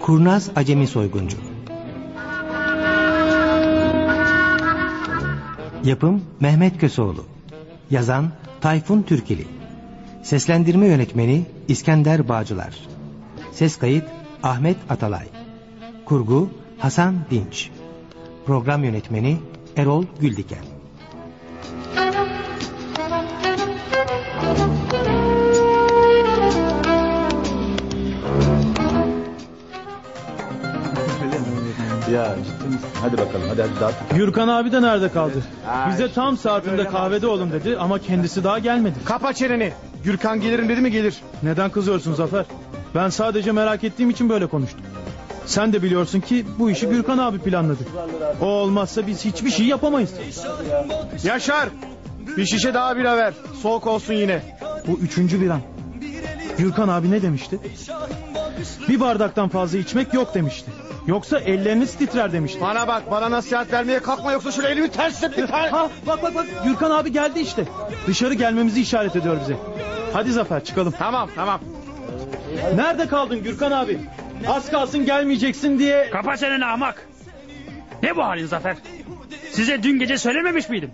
Kurnaz Acemi Soyguncu. Yapım Mehmet Köseoğlu. Yazan Tayfun Türkili. Seslendirme Yönetmeni İskender Bağcılar. Ses kayıt Ahmet Atalay. Kurgu Hasan Dinç. Program Yönetmeni Erol Güldiken Ya ciddi misin? Hadi bakalım hadi hadi dağıt. Gürkan abi de nerede kaldı? Ay, Bize tam saatinde kahvede olun dedi ama kendisi daha gelmedi. Kapa çeneni. Gürkan gelirim dedi mi gelir. Neden kızıyorsun Zafer? Ben sadece merak ettiğim için böyle konuştum. Sen de biliyorsun ki bu işi Gürkan abi planladı. O olmazsa biz hiçbir şey yapamayız. Yaşar. Bir şişe daha bira ver. Soğuk olsun yine. Bu üçüncü bir an. Gürkan abi ne demişti? Bir bardaktan fazla içmek yok demişti. Yoksa elleriniz titrer demişti. Bana bak bana nasihat vermeye kalkma yoksa şöyle elimi ters tut bir tane. Ha bak bak bak Gürkan abi geldi işte. Dışarı gelmemizi işaret ediyor bize. Hadi Zafer çıkalım. Tamam tamam. Nerede kaldın Gürkan abi? Az kalsın gelmeyeceksin diye. Kapa çeneni ahmak. Ne bu halin Zafer? Size dün gece söylememiş miydim?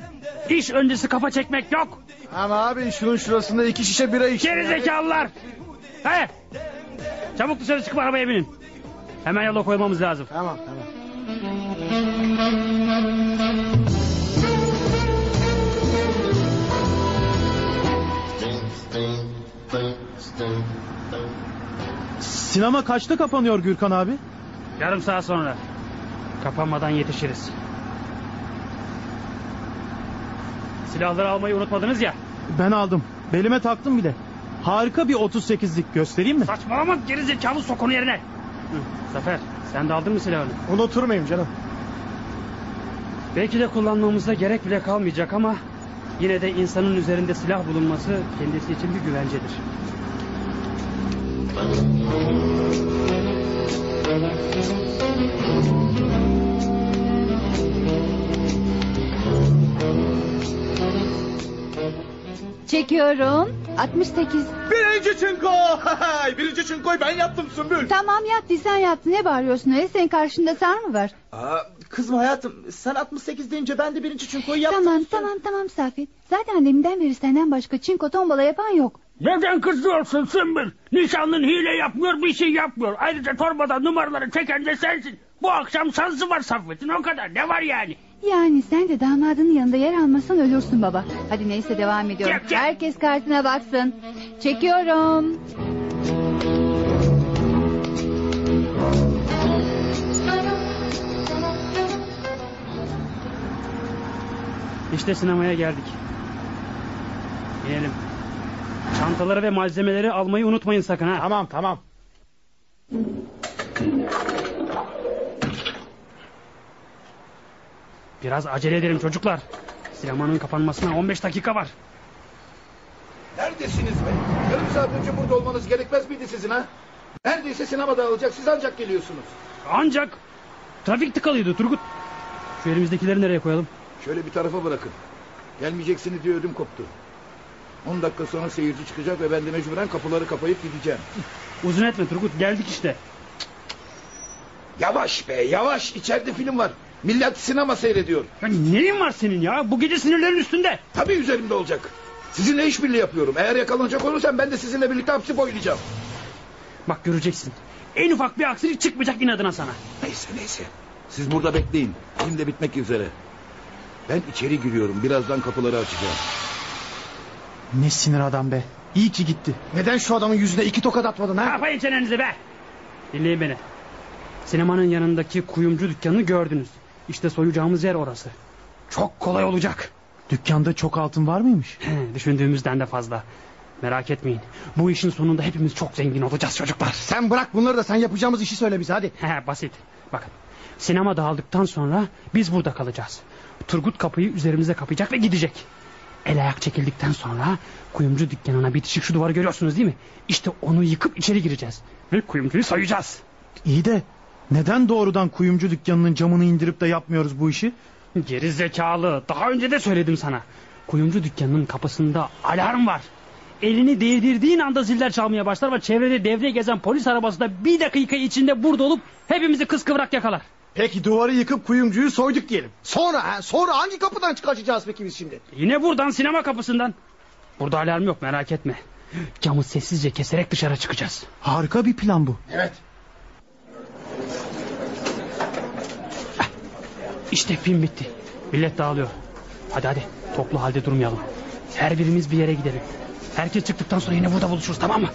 İş öncesi kafa çekmek yok. Ama abi şunun şurasında iki şişe bira iç. Geri zekalılar. He. Çabuk dışarı çıkıp arabaya binin. Hemen yola koymamız lazım. Tamam tamam. Sinema kaçta kapanıyor Gürkan abi? Yarım saat sonra. Kapanmadan yetişiriz. Silahları almayı unutmadınız ya. Ben aldım. Belime taktım bile. Harika bir 38'lik göstereyim mi? Saçmalama geri zekalı sok onu yerine. Hı, Zafer sen de aldın mı silahını? Unutur muyum canım? Belki de kullanmamıza gerek bile kalmayacak ama yine de insanın üzerinde silah bulunması kendisi için bir güvencedir. Çekiyorum. 68. Birinci çinko. Birinci çinkoyu ben yaptım Sümbül. Tamam yaptı sen yaptın. Ne bağırıyorsun öyle? Senin karşında sar mı var? Aa, kızma hayatım sen 68 deyince ben de birinci çinkoyu yaptım. Tamam tamam tamam Safet. Zaten deminden beri senden başka çinko tombala yapan yok. Neden kızıyorsun Sümbül? Nişanlın hile yapmıyor bir şey yapmıyor. Ayrıca torbada numaraları çeken de sensin. Bu akşam şansı var Saffet'in o kadar ne var yani? Yani sen de damadının yanında yer almasan ölürsün baba. Hadi neyse devam ediyorum. Çek, çek. Herkes kartına baksın. Çekiyorum. İşte sinemaya geldik. İnelim. Çantaları ve malzemeleri almayı unutmayın sakın ha. Tamam tamam. Biraz acele edelim çocuklar. Sinemanın kapanmasına 15 dakika var. Neredesiniz be? Yarım saat önce burada olmanız gerekmez miydi sizin ha? Neredeyse sinema dağılacak siz ancak geliyorsunuz. Ancak trafik tıkalıydı Turgut. Şu elimizdekileri nereye koyalım? Şöyle bir tarafa bırakın. Gelmeyeceksiniz diye ödüm koptu. 10 dakika sonra seyirci çıkacak ve ben de mecburen kapıları kapayıp gideceğim. Uzun etme Turgut geldik işte. Yavaş be yavaş içeride film var. Millet sinema seyrediyor. Ya neyin var senin ya? Bu gece sinirlerin üstünde. Tabii üzerimde olacak. Sizinle işbirliği yapıyorum. Eğer yakalanacak olursam ben de sizinle birlikte hapsi boylayacağım. Bak göreceksin. En ufak bir aksilik çıkmayacak inadına sana. Neyse neyse. Siz burada bekleyin. Film de bitmek üzere. Ben içeri giriyorum. Birazdan kapıları açacağım. Ne sinir adam be. İyi ki gitti. Neden şu adamın yüzüne iki tokat atmadın ha? Kapayın çenenizi be. Dinleyin beni. Sinemanın yanındaki kuyumcu dükkanını gördünüz. İşte soyacağımız yer orası. Çok kolay olacak. Dükkanda çok altın var mıymış? He, Düşündüğümüzden de fazla. Merak etmeyin. Bu işin sonunda hepimiz çok zengin olacağız çocuklar. Sen bırak bunları da sen yapacağımız işi söyle bize hadi. He, basit. Bakın. Sinema dağıldıktan sonra biz burada kalacağız. Turgut kapıyı üzerimize kapayacak ve gidecek. El ayak çekildikten sonra kuyumcu dükkanına bitişik şu duvarı görüyorsunuz değil mi? İşte onu yıkıp içeri gireceğiz. Ve kuyumcuyu soyacağız. İyi de neden doğrudan kuyumcu dükkanının camını indirip de yapmıyoruz bu işi? Geri zekalı. Daha önce de söyledim sana. Kuyumcu dükkanının kapısında alarm var. Elini değdirdiğin anda ziller çalmaya başlar ve çevrede devreye gezen polis arabası da bir dakika içinde burada olup hepimizi kıskıvrak yakalar. Peki duvarı yıkıp kuyumcuyu soyduk diyelim. Sonra ha? Sonra hangi kapıdan çıkartacağız peki biz şimdi? Yine buradan sinema kapısından. Burada alarm yok merak etme. Camı sessizce keserek dışarı çıkacağız. Harika bir plan bu. Evet. İşte film bitti. Millet dağılıyor. Hadi hadi toplu halde durmayalım. Her birimiz bir yere gidelim. Herkes çıktıktan sonra yine burada buluşuruz tamam mı?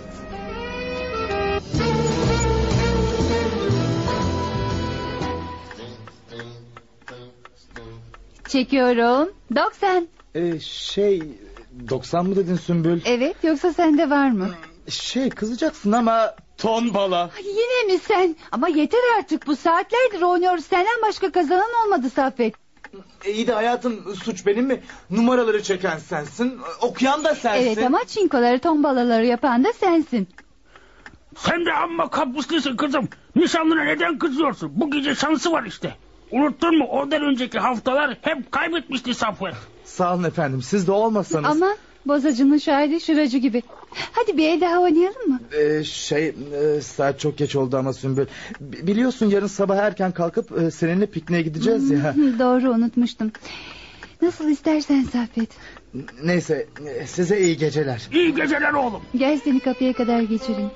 Çekiyorum. 90. Ee, şey 90 mı dedin Sümbül? Evet yoksa sende var mı? Şey kızacaksın ama Ton bala. Ay, yine mi sen? Ama yeter artık bu saatlerdir oynuyoruz. Senden başka kazanan olmadı Saffet. e, iyi de hayatım suç benim mi? Numaraları çeken sensin. Okuyan da sensin. Evet ama çinkoları tombalaları yapan da sensin. Sen de amma kabuslısın kızım. Nişanlına neden kızıyorsun? Bu gece şansı var işte. Unuttun mu ondan önceki haftalar hep kaybetmişti Saffet. Sağ olun efendim siz de olmasanız. Ama bozacının şahidi şıracı gibi. Hadi bir el daha oynayalım mı? Ee, şey e, saat çok geç oldu ama Sümbül. B- biliyorsun yarın sabah erken kalkıp e, seninle pikniğe gideceğiz ya. Hı, Doğru unutmuştum. Nasıl istersen Saffet. Neyse e, size iyi geceler. İyi geceler oğlum. Gel seni kapıya kadar geçireyim.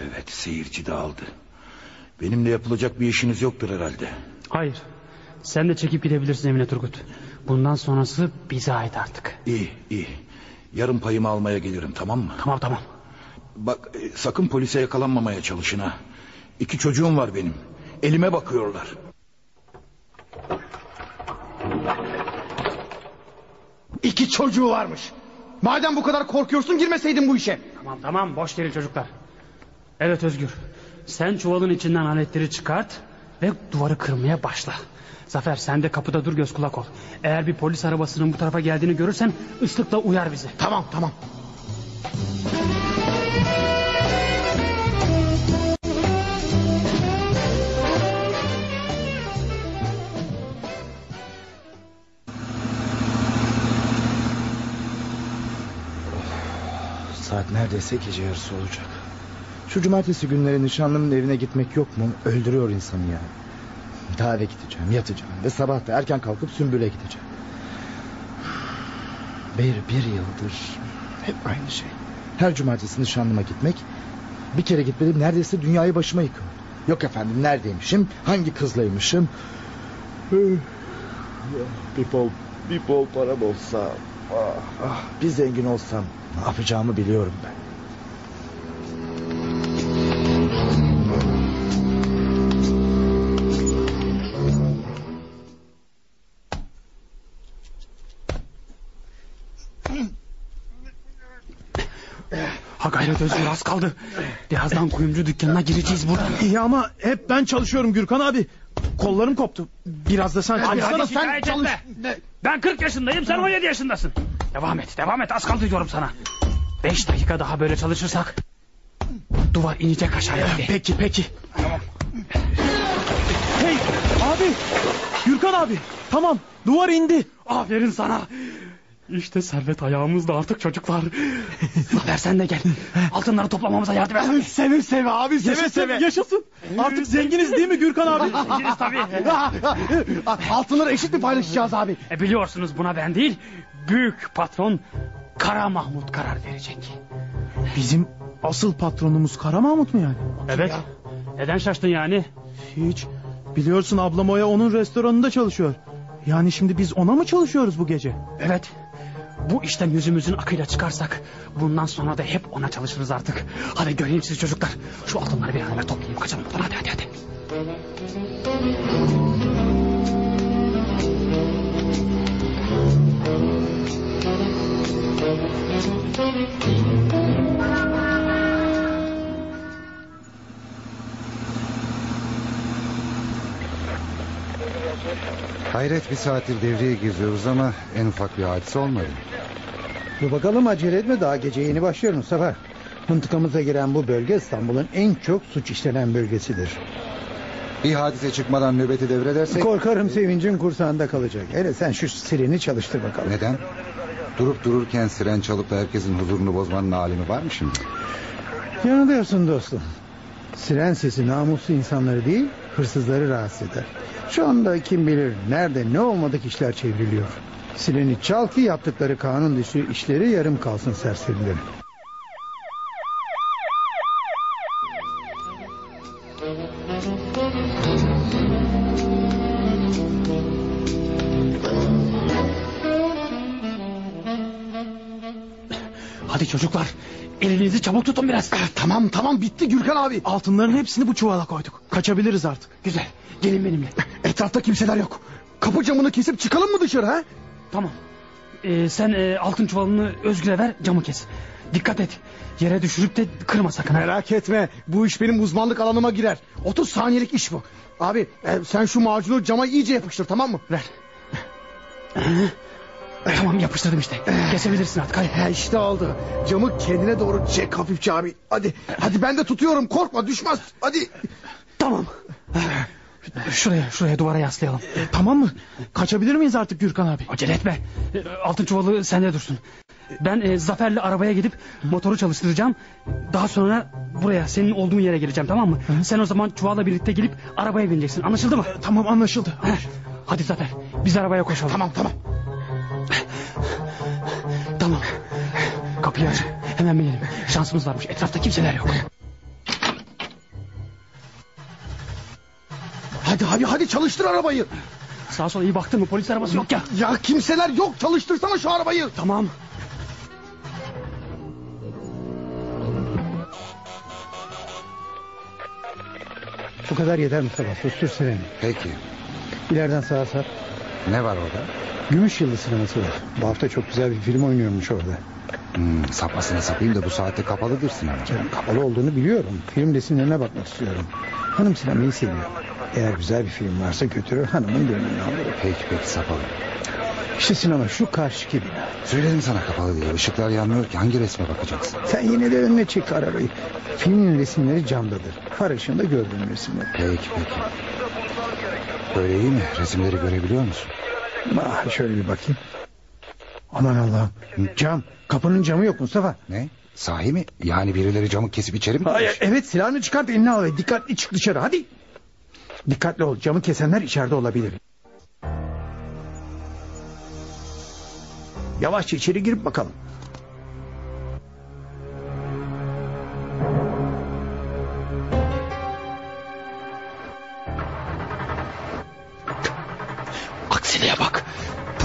Evet seyirci dağıldı. Benimle yapılacak bir işiniz yoktur herhalde. Hayır. Sen de çekip gidebilirsin Emine Turgut. Bundan sonrası bize ait artık. İyi iyi. Yarın payımı almaya gelirim tamam mı? Tamam tamam. Bak e, sakın polise yakalanmamaya çalışın ha. İki çocuğum var benim. Elime bakıyorlar. İki çocuğu varmış. Madem bu kadar korkuyorsun girmeseydin bu işe. Tamam tamam boş verin çocuklar. Evet Özgür. Sen çuvalın içinden aletleri çıkart ve duvarı kırmaya başla. Zafer sen de kapıda dur göz kulak ol. Eğer bir polis arabasının bu tarafa geldiğini görürsen ıslıkla uyar bizi. Tamam tamam. Saat neredeyse gece yarısı olacak. Şu cumartesi günleri nişanlımın evine gitmek yok mu? Öldürüyor insanı ya. Daha eve gideceğim, yatacağım ve sabah da erken kalkıp Sümbül'e gideceğim. Bir, bir yıldır hep aynı şey. Her cumartesi nişanlıma gitmek, bir kere gitmedim neredeyse dünyayı başıma yıkıyor. Yok efendim neredeymişim, hangi kızlaymışım. Bir bol, bir bol param olsa, ah, ah, bir zengin olsam ne yapacağımı biliyorum ben. Ha gayret Özgür az kaldı. Birazdan kuyumcu dükkanına gireceğiz buradan. İyi ama hep ben çalışıyorum Gürkan abi. Kollarım koptu. Biraz da sen Hadi çalışsana hadi sen şikayet çalış. etme. Ben 40 yaşındayım sen 17 yaşındasın. Devam et devam et az kaldı diyorum sana. 5 dakika daha böyle çalışırsak duvar inecek aşağıya. Peki peki. Hey abi. Gürkan abi. Tamam duvar indi. Aferin sana. İşte servet ayağımızda artık çocuklar. Zafer sen de gel. Altınları toplamamıza yardım et. Seve seve abi seve Yaşasın, seve. yaşasın. Artık zenginiz değil mi Gürkan abi? Zenginiz tabii. Altınları eşit mi paylaşacağız abi? E biliyorsunuz buna ben değil. Büyük patron Kara Mahmut karar verecek. Bizim asıl patronumuz Kara Mahmut mu yani? Evet. Neden şaştın yani? Hiç. Biliyorsun ablam Oya onun restoranında çalışıyor. Yani şimdi biz ona mı çalışıyoruz bu gece? Evet. Bu işten yüzümüzün akıyla çıkarsak bundan sonra da hep ona çalışırız artık. Hadi göreyim sizi çocuklar. Şu altınları bir an evvel toplayayım kaçalım buradan hadi hadi hadi. Hayret bir saattir devreye geziyoruz ama en ufak bir hadise olmadı. Dur bakalım acele etme daha gece yeni başlıyor Mustafa. Mıntıkamıza giren bu bölge İstanbul'un en çok suç işlenen bölgesidir. Bir hadise çıkmadan nöbeti devredersek... Korkarım sevincin kursağında kalacak. Hele sen şu sireni çalıştır bakalım. Neden? Durup dururken siren çalıp da herkesin huzurunu bozmanın alemi var mı şimdi? Yanılıyorsun dostum. Siren sesi namuslu insanları değil, hırsızları rahatsız eder. Şu anda kim bilir nerede ne olmadık işler çevriliyor. Sireni çal ki yaptıkları kanun dışı işleri yarım kalsın serserilerin. Hadi çocuklar elinizi çabuk tutun biraz. Eh, tamam tamam bitti Gürkan abi. Altınların hepsini bu çuvala koyduk. Kaçabiliriz artık. Güzel gelin benimle. Etrafta kimseler yok. Kapı camını kesip çıkalım mı dışarı ha? Tamam. Ee, sen e, altın çuvalını Özgür'e ver camı kes. Dikkat et. Yere düşürüp de kırma sakın. ha. Merak etme bu iş benim uzmanlık alanıma girer. 30 saniyelik iş bu. Abi e, sen şu macunu cama iyice yapıştır tamam mı? Ver. tamam yapıştırdım işte. Kesebilirsin artık hadi. He işte oldu. Camı kendine doğru çek hafifçe abi. Hadi hadi ben de tutuyorum korkma düşmez. Hadi. Tamam. Şuraya şuraya duvara yaslayalım. Tamam mı? Kaçabilir miyiz artık Gürkan abi? Acele etme. Altın çuvalı sende dursun. Ben e, Zafer'le arabaya gidip motoru çalıştıracağım. Daha sonra buraya senin olduğun yere geleceğim tamam mı? Sen o zaman çuvalla birlikte gelip arabaya bineceksin. Anlaşıldı mı? Tamam anlaşıldı. Heh. Hadi Zafer biz arabaya koşalım. Tamam tamam. Tamam. Kapıyı aç. Hemen binelim. Şansımız varmış. Etrafta kimseler yok. Hadi hadi hadi çalıştır arabayı. Sağa sola iyi baktın mı? Polis arabası yok ya. Ya kimseler yok çalıştırsana şu arabayı. Tamam. Bu kadar yeter Mustafa. Sustur sireni. Peki. İleriden sağa sar. Ne var orada? Gümüş Yıldız sineması var. Bu hafta çok güzel bir film oynuyormuş orada. Hmm, sapmasına sapayım da bu saatte kapalıdır sinema. Canım kapalı olduğunu biliyorum. Film resimlerine bakmak istiyorum. Hanım sinemayı seviyor. Eğer güzel bir film varsa götürür hanımın gönlünü alır. Peki peki sapalım. İşte sinema şu karşıki bina. Söyledim sana kapalı diye. Işıklar yanmıyor ki hangi resme bakacaksın? Sen yine de önüne çek arabayı. Filmin resimleri camdadır. Far ışığında gördüğün resimler. Peki peki. Böyle iyi mi? Resimleri görebiliyor musun? Ah, şöyle bir bakayım. Aman Allah'ım. Cam. Kapının camı yok Mustafa. Ne? Sahi mi? Yani birileri camı kesip içeri mi Hayır, evet silahını çıkart eline al ve dikkatli çık dışarı hadi. Dikkatli ol camı kesenler içeride olabilir. Yavaşça içeri girip bakalım.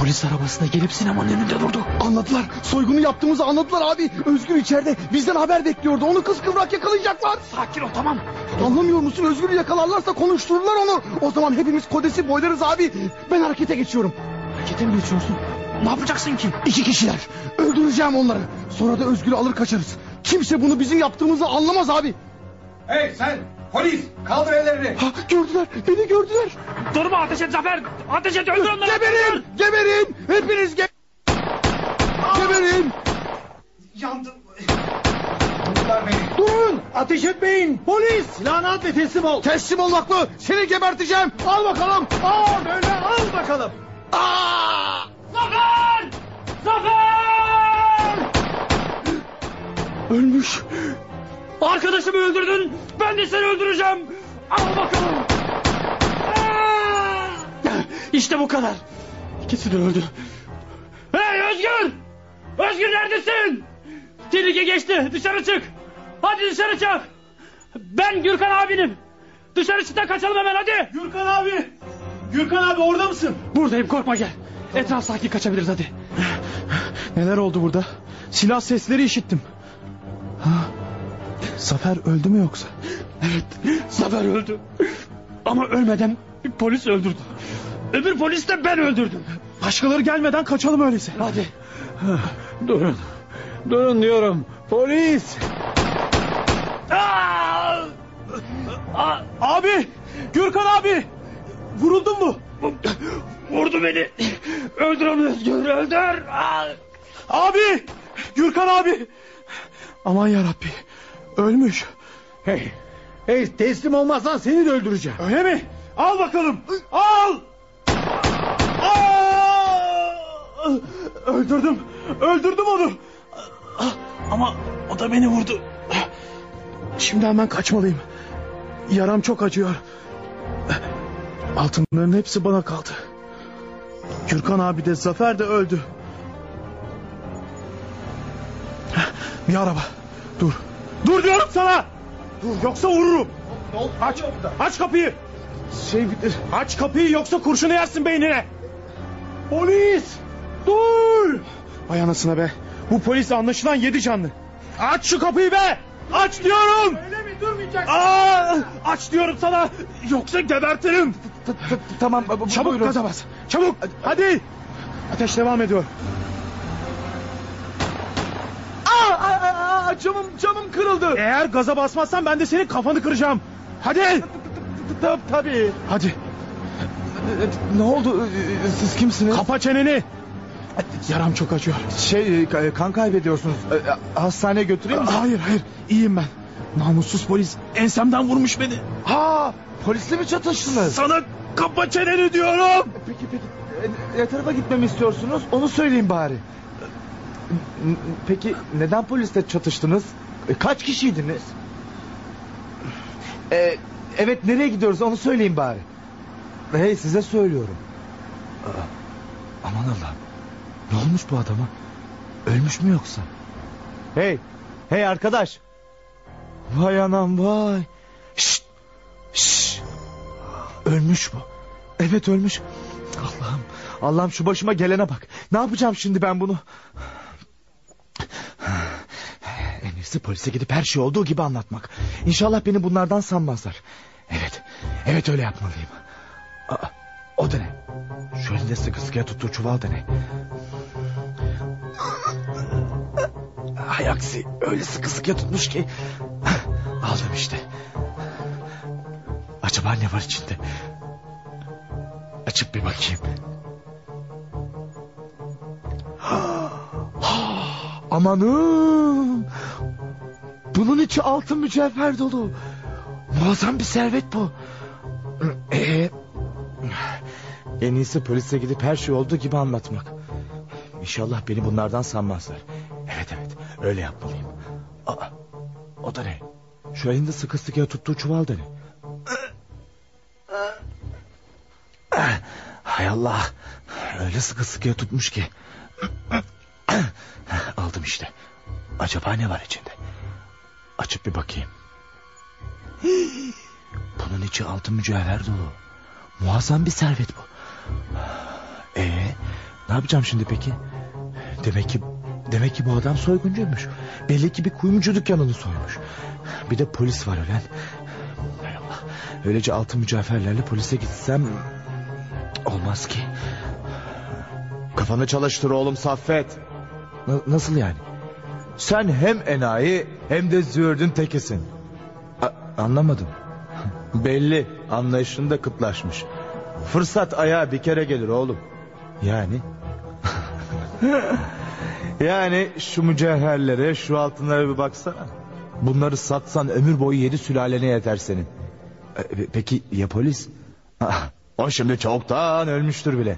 Polis arabası da gelip sinemanın önünde durdu. Anladılar. Soygunu yaptığımızı anladılar abi. Özgür içeride. Bizden haber bekliyordu. Onu kıskıvrak yakalayacaklar. Sakin ol tamam. Anlamıyor musun? Özgür'ü yakalarlarsa konuştururlar onu. O zaman hepimiz kodesi boylarız abi. Ben harekete geçiyorum. Harekete mi geçiyorsun? Ne yapacaksın ki? İki kişiler. Öldüreceğim onları. Sonra da Özgür'ü alır kaçarız. Kimse bunu bizim yaptığımızı anlamaz abi. Hey sen polis kaldır ellerini. Ha, gördüler. Beni gördüler. Durma ateş et Zafer. Ateş et öldür onları. Geberin. Geberin. Hepiniz ge... Geberin. Yandım. Vurdular beni. Durun. Ateş etmeyin. Polis. Silahını at ve teslim ol. Teslim olmak mı? Seni geberteceğim. Al bakalım. Al böyle al bakalım. Aa! Zafer! Zafer! Ölmüş. Arkadaşımı öldürdün. Ben de seni öldüreceğim. Al bakalım. Aa! İşte bu kadar. İkisi de öldü. Hey Özgür! Özgür neredesin? Tehlike geçti. Dışarı çık. Hadi dışarı çık. Ben Gürkan abinim. Dışarı çık da kaçalım hemen hadi. Gürkan abi. Gürkan abi orada mısın? Buradayım korkma gel. Etraf sakin kaçabiliriz hadi. Neler oldu burada? Silah sesleri işittim. Ha, Zafer öldü mü yoksa? Evet Zafer öldü. Ama ölmeden bir polis öldürdü. Öbür polis de ben öldürdüm. Başkaları gelmeden kaçalım öyleyse. Hadi. Durun. Durun diyorum. Polis. Aa! Aa! Abi! Gürkan abi! Vuruldun mu? Vurdu beni. Öldür onu Özgür öldür. Aa! Abi! Gürkan abi! Aman yarabbi. Ölmüş. Hey. Hey teslim olmazsan seni de öldüreceğim. Öyle mi? Al bakalım. Al. Aa! Öldürdüm. Öldürdüm onu. Ama o da beni vurdu. Şimdi hemen kaçmalıyım. Yaram çok acıyor. Altınların hepsi bana kaldı. Gürkan abi de Zafer de öldü. Bir araba. Dur. Dur diyorum sana. Dur yoksa vururum. Aç. Aç kapıyı. Şey. Aç kapıyı yoksa kurşunu yersin beynine. Polis. Dur. Vay anasına be. Bu polis anlaşılan yedi canlı. Aç şu kapıyı be. Aç diyorum. Öyle mi durmayacaksın? Aa, aç diyorum sana. Yoksa gebertirim. Tamam bu- Çabuk buyurun. gaza bas. Çabuk. Hadi. Ateş devam ediyor. Aa, aa, aa, camım camım kırıldı. Eğer gaza basmazsan ben de senin kafanı kıracağım. Hadi. Tabii. Hadi. Ne oldu? Ee, Siz kimsiniz? Kapa çeneni. Yaram çok acıyor. Şey e, kan kaybediyorsunuz. Hastaneye götüreyim mi? Hayır hayır iyiyim ben. Namussuz polis ensemden vurmuş beni. Ha, polisle mi çatıştınız? Sana kapa çeneni diyorum. Peki peki e, ne tarafa gitmemi istiyorsunuz? Onu söyleyin bari. Peki neden polisle çatıştınız? E, Kaç kişiydiniz? E, evet nereye gidiyoruz onu söyleyin bari. Hey size söylüyorum. Aa, aman Allah'ım. Ne olmuş bu adama? Ölmüş mü yoksa? Hey, hey arkadaş. Vay anam vay. Şşt, şşt. Ölmüş bu. Evet ölmüş. Allah'ım, Allah'ım şu başıma gelene bak. Ne yapacağım şimdi ben bunu? En iyisi polise gidip her şey olduğu gibi anlatmak. İnşallah beni bunlardan sanmazlar. Evet, evet öyle yapmalıyım. Aa, o da ne? Şu elinde sıkı sıkıya tuttuğu çuval da ne? Hay aksi öyle sıkı sıkıya tutmuş ki. Aldım işte. Acaba ne var içinde? Açıp bir bakayım. Amanım. Bunun içi altın mücevher dolu. Muazzam bir servet bu. Ee, en iyisi polise gidip her şey olduğu gibi anlatmak. İnşallah beni bunlardan sanmazlar. Evet evet öyle yapmalıyım. Aa, o da ne? Şu elinde sıkı sıkıya tuttuğu çuval da ne? Hay Allah. Öyle sıkı sıkıya tutmuş ki. İşte. Acaba ne var içinde? Açıp bir bakayım. Bunun içi altın mücevher dolu. Muazzam bir servet bu. Ee, ne yapacağım şimdi peki? Demek ki demek ki bu adam soyguncuymuş. Belli ki bir kuyumcu dükkanını soymuş. Bir de polis var ölen. Hay. Öylece altın mücevherlerle polise gitsem olmaz ki. Kafanı çalıştır oğlum Saffet. Na- nasıl yani? Sen hem enayi hem de züğürdün tekisin. A- anlamadım. Belli anlayışında kıtlaşmış. Fırsat ayağa bir kere gelir oğlum. Yani? yani şu mücevherlere şu altınlara bir baksana. Bunları satsan ömür boyu yedi sülalene yeter senin. E, Peki ya polis? Ah, O şimdi çoktan ölmüştür bile.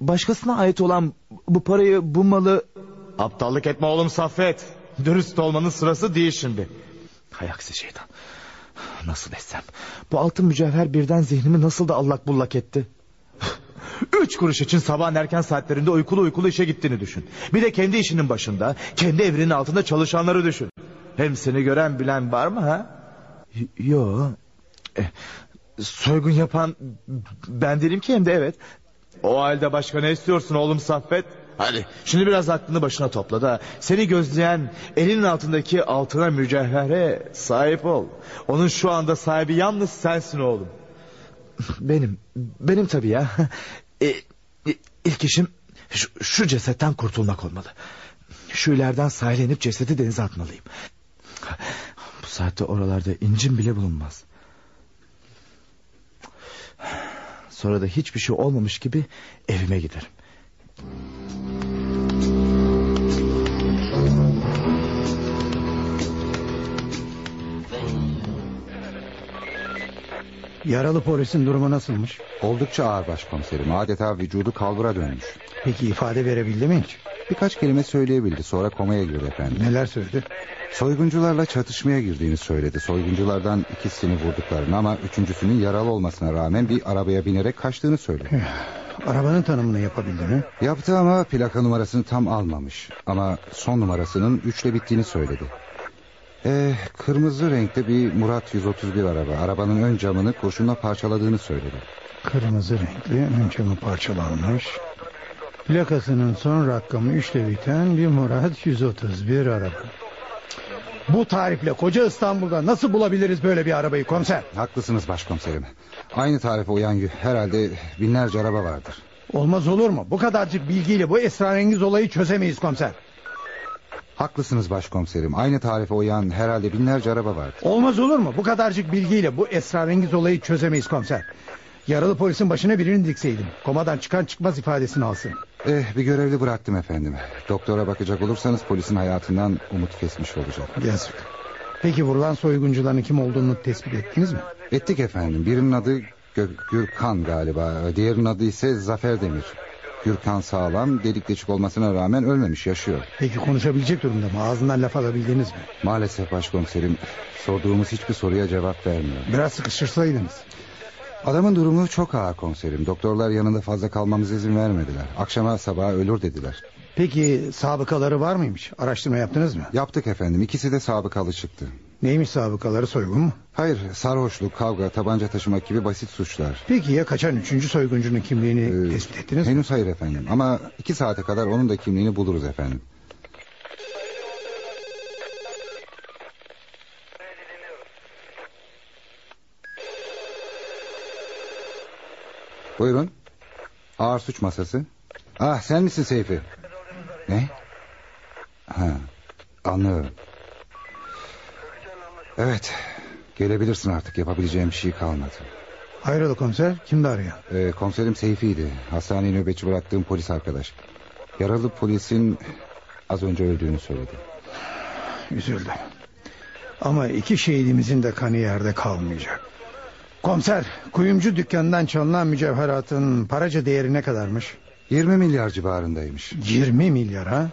Başkasına ait olan bu parayı bu malı... Aptallık etme oğlum Saffet. Dürüst olmanın sırası değil şimdi. Hay aksi şeytan. Nasıl etsem? Bu altın mücevher birden zihnimi nasıl da allak bullak etti. Üç kuruş için sabahın erken saatlerinde uykulu uykulu işe gittiğini düşün. Bir de kendi işinin başında, kendi evrinin altında çalışanları düşün. Hem seni gören bilen var mı ha? Yo. E, soygun yapan ben değilim ki hem de evet. O halde başka ne istiyorsun oğlum Saffet? Hadi şimdi biraz aklını başına topla da seni gözleyen elinin altındaki altına mücevhere sahip ol. Onun şu anda sahibi yalnız sensin oğlum. Benim, benim tabii ya. E, e, ilk işim şu, şu cesetten kurtulmak olmalı. Şu ileriden sahile inip cesedi denize atmalıyım. Bu saatte oralarda incin bile bulunmaz. Sonra da hiçbir şey olmamış gibi evime giderim. Yaralı polisin durumu nasılmış? Oldukça ağır başkomiserim. Adeta vücudu kalbura dönmüş. Peki ifade verebildi mi hiç? Birkaç kelime söyleyebildi. Sonra komaya girdi efendim. Neler söyledi? Soyguncularla çatışmaya girdiğini söyledi. Soygunculardan ikisini vurduklarını ama üçüncüsünün yaralı olmasına rağmen bir arabaya binerek kaçtığını söyledi. Arabanın tanımını yapabildi mi? Yaptı ama plaka numarasını tam almamış. Ama son numarasının üçle bittiğini söyledi. Ee, kırmızı renkte bir Murat 131 araba. Arabanın ön camını kurşunla parçaladığını söyledi. Kırmızı renkli ön camı parçalanmış. Plakasının son rakamı üçle biten bir Murat 131 araba. Bu tarifle koca İstanbul'da nasıl bulabiliriz böyle bir arabayı komiser? Haklısınız başkomiserim. Aynı tarife uyan herhalde binlerce araba vardır. Olmaz olur mu? Bu kadarcık bilgiyle bu esrarengiz olayı çözemeyiz komiser. Haklısınız başkomiserim. Aynı tarife uyan herhalde binlerce araba vardır. Olmaz olur mu? Bu kadarcık bilgiyle bu esrarengiz olayı çözemeyiz komiser. Yaralı polisin başına birini dikseydim. Komadan çıkan çıkmaz ifadesini alsın. Eh bir görevli bıraktım efendim. Doktora bakacak olursanız polisin hayatından umut kesmiş olacak. Yazık. Peki vurulan soyguncuların kim olduğunu tespit ettiniz mi? Ettik efendim. Birinin adı Gö Gürkan galiba. Diğerinin adı ise Zafer Demir. Gürkan sağlam delik deşik olmasına rağmen ölmemiş yaşıyor. Peki konuşabilecek durumda mı? Ağzından laf alabildiniz mi? Maalesef başkomiserim sorduğumuz hiçbir soruya cevap vermiyor. Biraz sıkıştırsaydınız. Adamın durumu çok ağır komiserim. Doktorlar yanında fazla kalmamıza izin vermediler. Akşama sabaha ölür dediler. Peki sabıkaları var mıymış? Araştırma yaptınız mı? Yaptık efendim. İkisi de sabıkalı çıktı. Neymiş sabıkaları soygun mu? Hayır sarhoşluk, kavga, tabanca taşımak gibi basit suçlar. Peki ya kaçan üçüncü soyguncunun kimliğini ee, tespit ettiniz mi? Henüz hayır efendim ama iki saate kadar onun da kimliğini buluruz efendim. Buyurun. Ağır suç masası. Ah sen misin Seyfi? Ne? Ha, anlıyorum. Evet. Gelebilirsin artık. Yapabileceğim bir şey kalmadı. Hayrola komiser? Kimdi arayan? Ee, komiserim Seyfi'ydi. Hastaneye nöbetçi bıraktığım polis arkadaş. Yaralı polisin az önce öldüğünü söyledi. Üzüldüm. Ama iki şehidimizin de kanı yerde kalmayacak. Komiser, kuyumcu dükkanından çalınan mücevheratın paraca değeri ne kadarmış? 20 milyar civarındaymış. 20 milyar ha?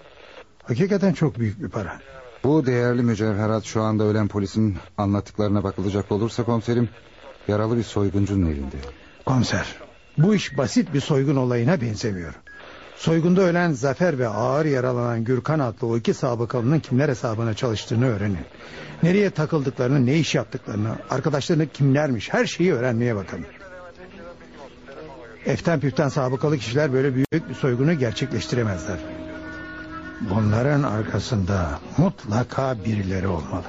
Hakikaten çok büyük bir para. Bu değerli mücevherat şu anda ölen polisin anlattıklarına bakılacak olursa komiserim... ...yaralı bir soyguncunun elinde. Komiser, bu iş basit bir soygun olayına benzemiyor. Soygunda ölen Zafer ve ağır yaralanan Gürkan adlı o iki sabıkalının kimler hesabına çalıştığını öğrenin. Nereye takıldıklarını, ne iş yaptıklarını, arkadaşlarını kimlermiş her şeyi öğrenmeye bakın. Eften püften sabıkalı kişiler böyle büyük bir soygunu gerçekleştiremezler. Bunların arkasında mutlaka birileri olmalı.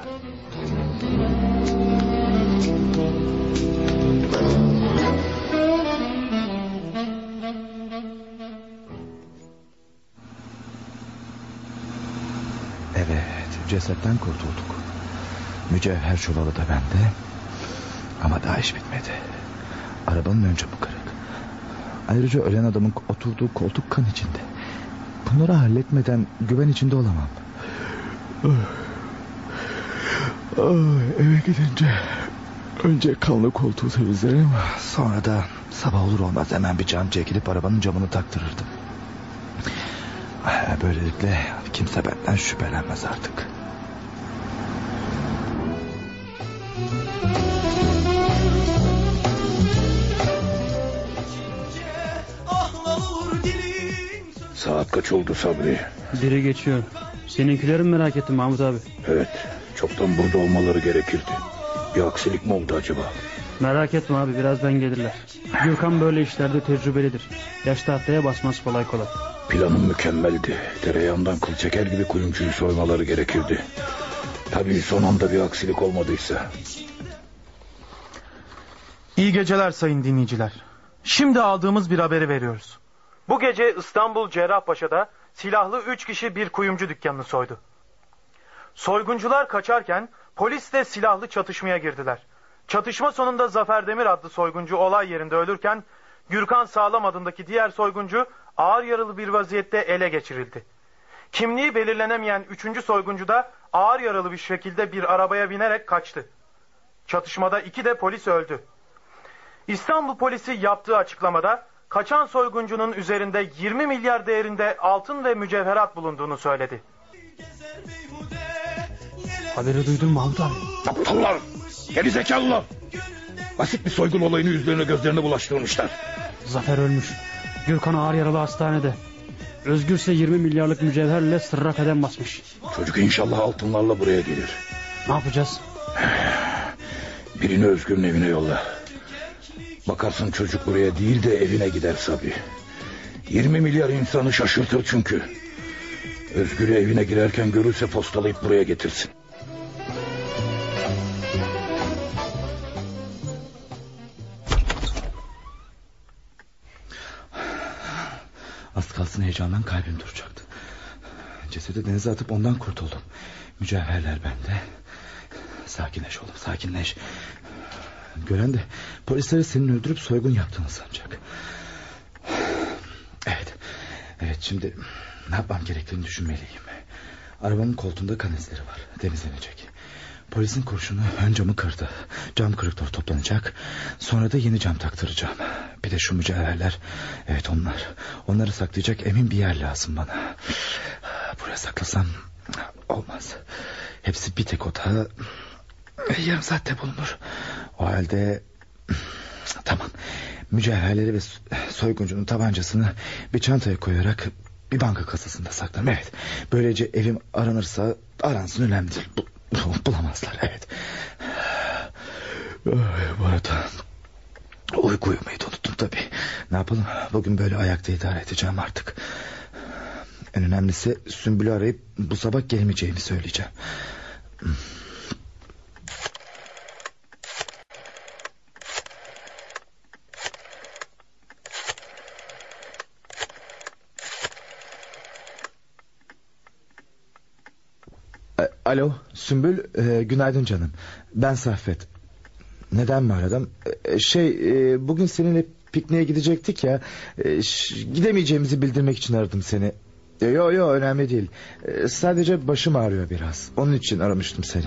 Evet, cesetten kurtulduk. Mücevher çuvalı da bende. Ama daha iş bitmedi. Arabanın ön camı kırık. Ayrıca ölen adamın oturduğu koltuk kan içinde. Bunları halletmeden güven içinde olamam. eve gidince önce kanlı koltuğu temizlerim. Sonra da sabah olur olmaz hemen bir cam çekilip arabanın camını taktırırdım. Böylelikle kimse benden şüphelenmez artık. Saat kaç oldu Sabri? Biri geçiyor. Seninkileri mi merak ettim Mahmut abi? Evet. Çoktan burada olmaları gerekirdi. Bir aksilik mi oldu acaba? Merak etme abi birazdan gelirler. Gürkan böyle işlerde tecrübelidir. Yaş tahtaya basmaz kolay kolay. Planım mükemmeldi. Tereyağından kıl çeker gibi kuyumcuyu soymaları gerekirdi. Tabii son anda bir aksilik olmadıysa. İyi geceler sayın dinleyiciler. Şimdi aldığımız bir haberi veriyoruz. Bu gece İstanbul Cerrahpaşa'da silahlı üç kişi bir kuyumcu dükkanını soydu. Soyguncular kaçarken polisle silahlı çatışmaya girdiler. Çatışma sonunda Zafer Demir adlı soyguncu olay yerinde ölürken Gürkan Sağlam adındaki diğer soyguncu ağır yaralı bir vaziyette ele geçirildi. Kimliği belirlenemeyen üçüncü soyguncu da ağır yaralı bir şekilde bir arabaya binerek kaçtı. Çatışmada iki de polis öldü. İstanbul polisi yaptığı açıklamada kaçan soyguncunun üzerinde 20 milyar değerinde altın ve mücevherat bulunduğunu söyledi. Haberi duydun mu Mahmut abi? Aptallar! Gerizekalılar! Basit bir soygun olayını yüzlerine gözlerine bulaştırmışlar. Zafer ölmüş. Gürkan ağır yaralı hastanede. Özgür ise 20 milyarlık mücevherle sırra kadem basmış. Çocuk inşallah altınlarla buraya gelir. Ne yapacağız? Birini Özgür'ün evine yolla. Bakarsın çocuk buraya değil de evine gider Sabi. 20 milyar insanı şaşırtır çünkü. Özgür'ü evine girerken görürse postalayıp buraya getirsin. Az kalsın heyecandan kalbim duracaktı. Cesedi denize atıp ondan kurtuldum. Mücevherler bende. Sakinleş oğlum sakinleş. Gören de polisleri senin öldürüp soygun yaptığını sanacak. Evet. Evet şimdi ne yapmam gerektiğini düşünmeliyim. Arabamın koltuğunda kan izleri var. Temizlenecek. Polisin kurşunu ön camı kırdı. Cam kırıklar toplanacak. Sonra da yeni cam taktıracağım. Bir de şu mücevherler. Evet onlar. Onları saklayacak emin bir yer lazım bana. Buraya saklasam olmaz. Hepsi bir tek oda. Yarım saatte bulunur. O halde tamam. Mücevherleri ve soyguncunun tabancasını bir çantaya koyarak bir banka kasasında saklarım. Evet. Böylece evim aranırsa aransın önemli değil. Bu, bulamazlar evet. Bu arada uyku uyumayı da unuttum tabii. Ne yapalım bugün böyle ayakta idare edeceğim artık. En önemlisi Sümbül'ü arayıp bu sabah gelmeyeceğini söyleyeceğim. E, Alo Sümbül e, günaydın canım. Ben Saffet. Neden mi aradım E, Şey e, bugün seninle pikniğe gidecektik ya. E, Gidemeyeceğimizi bildirmek için aradım seni. E, Yo yo önemli değil. E, Sadece başım ağrıyor biraz. Onun için aramıştım seni.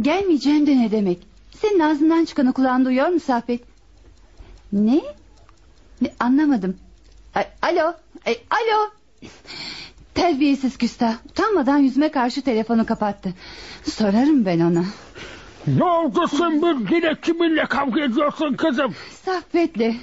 Gelmeyeceğim de ne demek? Senin ağzından çıkanı kulağın duyuyor mu Saffet? Ne? ne? Anlamadım. A- alo? E, alo? Terbiyesiz küstah. Utanmadan yüzüme karşı telefonu kapattı. Sorarım ben ona. Ne oldu Sümbül? Yine kiminle kavga ediyorsun kızım? Saffet'le.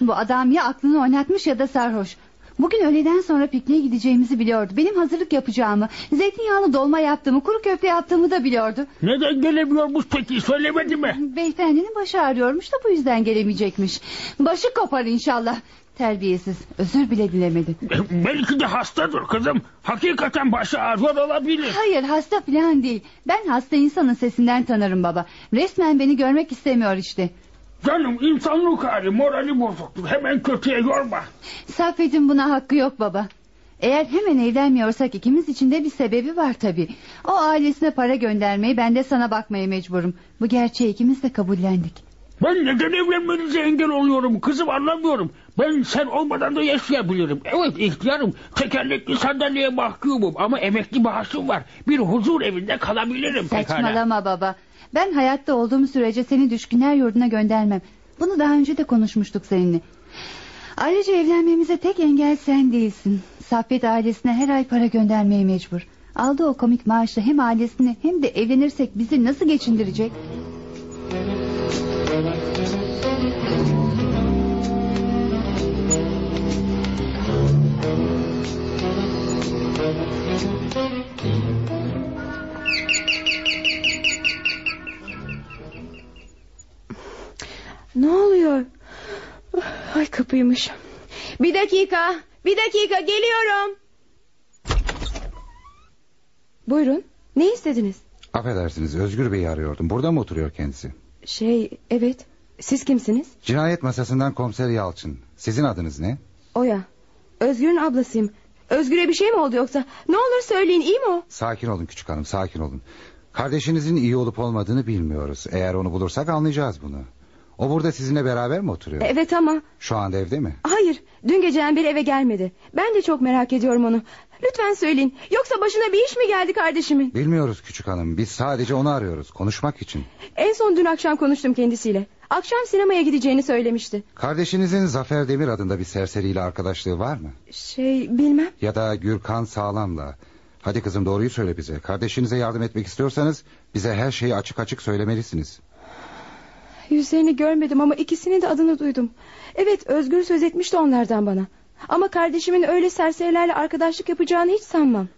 Bu adam ya aklını oynatmış ya da sarhoş. Bugün öğleden sonra pikniğe gideceğimizi biliyordu. Benim hazırlık yapacağımı, zeytinyağlı dolma yaptığımı, kuru köfte yaptığımı da biliyordu. Neden gelemiyormuş peki söylemedi mi? Beyefendinin başı ağrıyormuş da bu yüzden gelemeyecekmiş. Başı kopar inşallah. Terbiyesiz. Özür bile dilemedi. Belki de hastadır kızım. Hakikaten başı ağrıyor olabilir. Hayır hasta falan değil. Ben hasta insanın sesinden tanırım baba. Resmen beni görmek istemiyor işte. Canım insanlık hali morali bozuktur. Hemen kötüye yorma. Saffet'in buna hakkı yok baba. Eğer hemen evlenmiyorsak ikimiz için de bir sebebi var tabii. O ailesine para göndermeyi ben de sana bakmaya mecburum. Bu gerçeği ikimiz de kabullendik. Ben neden evlenmenize engel oluyorum kızım anlamıyorum. Ben sen olmadan da yaşayabilirim. Evet ihtiyarım. Tekerlekli sandalyeye mahkumum ama emekli maaşım var. Bir huzur evinde kalabilirim pekala. Saçmalama baba. Ben hayatta olduğum sürece seni düşkünler yurduna göndermem. Bunu daha önce de konuşmuştuk seninle. Ayrıca evlenmemize tek engel sen değilsin. Saffet ailesine her ay para göndermeye mecbur. Aldığı o komik maaşla hem ailesini hem de evlenirsek bizi nasıl geçindirecek? Kapıymış. Bir dakika, bir dakika geliyorum. Buyurun, ne istediniz? Affedersiniz Özgür Bey'i arıyordum. Burada mı oturuyor kendisi? Şey, evet. Siz kimsiniz? Cinayet masasından komiser Yalçın. Sizin adınız ne? Oya. Özgür'ün ablasıyım. Özgür'e bir şey mi oldu yoksa? Ne olur söyleyin, iyi mi o? Sakin olun küçük hanım sakin olun. Kardeşinizin iyi olup olmadığını bilmiyoruz. Eğer onu bulursak anlayacağız bunu. O burada sizinle beraber mi oturuyor? Evet ama Şu anda evde mi? hayır dün geceden beri eve gelmedi. Ben de çok merak ediyorum onu. Lütfen söyleyin yoksa başına bir iş mi geldi kardeşimin? Bilmiyoruz küçük hanım. Biz sadece onu arıyoruz. Konuşmak için. En son dün akşam konuştum kendisiyle. Akşam sinemaya gideceğini söylemişti. Kardeşinizin Zafer Demir adında bir serseriyle arkadaşlığı var mı? Şey bilmem. Ya da Gürkan Sağlam'la. Hadi kızım doğruyu söyle bize. Kardeşinize yardım etmek istiyorsanız bize her şeyi açık açık söylemelisiniz. Yüzlerini görmedim ama ikisinin de adını duydum. Evet Özgür söz etmişti onlardan bana. Ama kardeşimin öyle serserilerle arkadaşlık yapacağını hiç sanmam.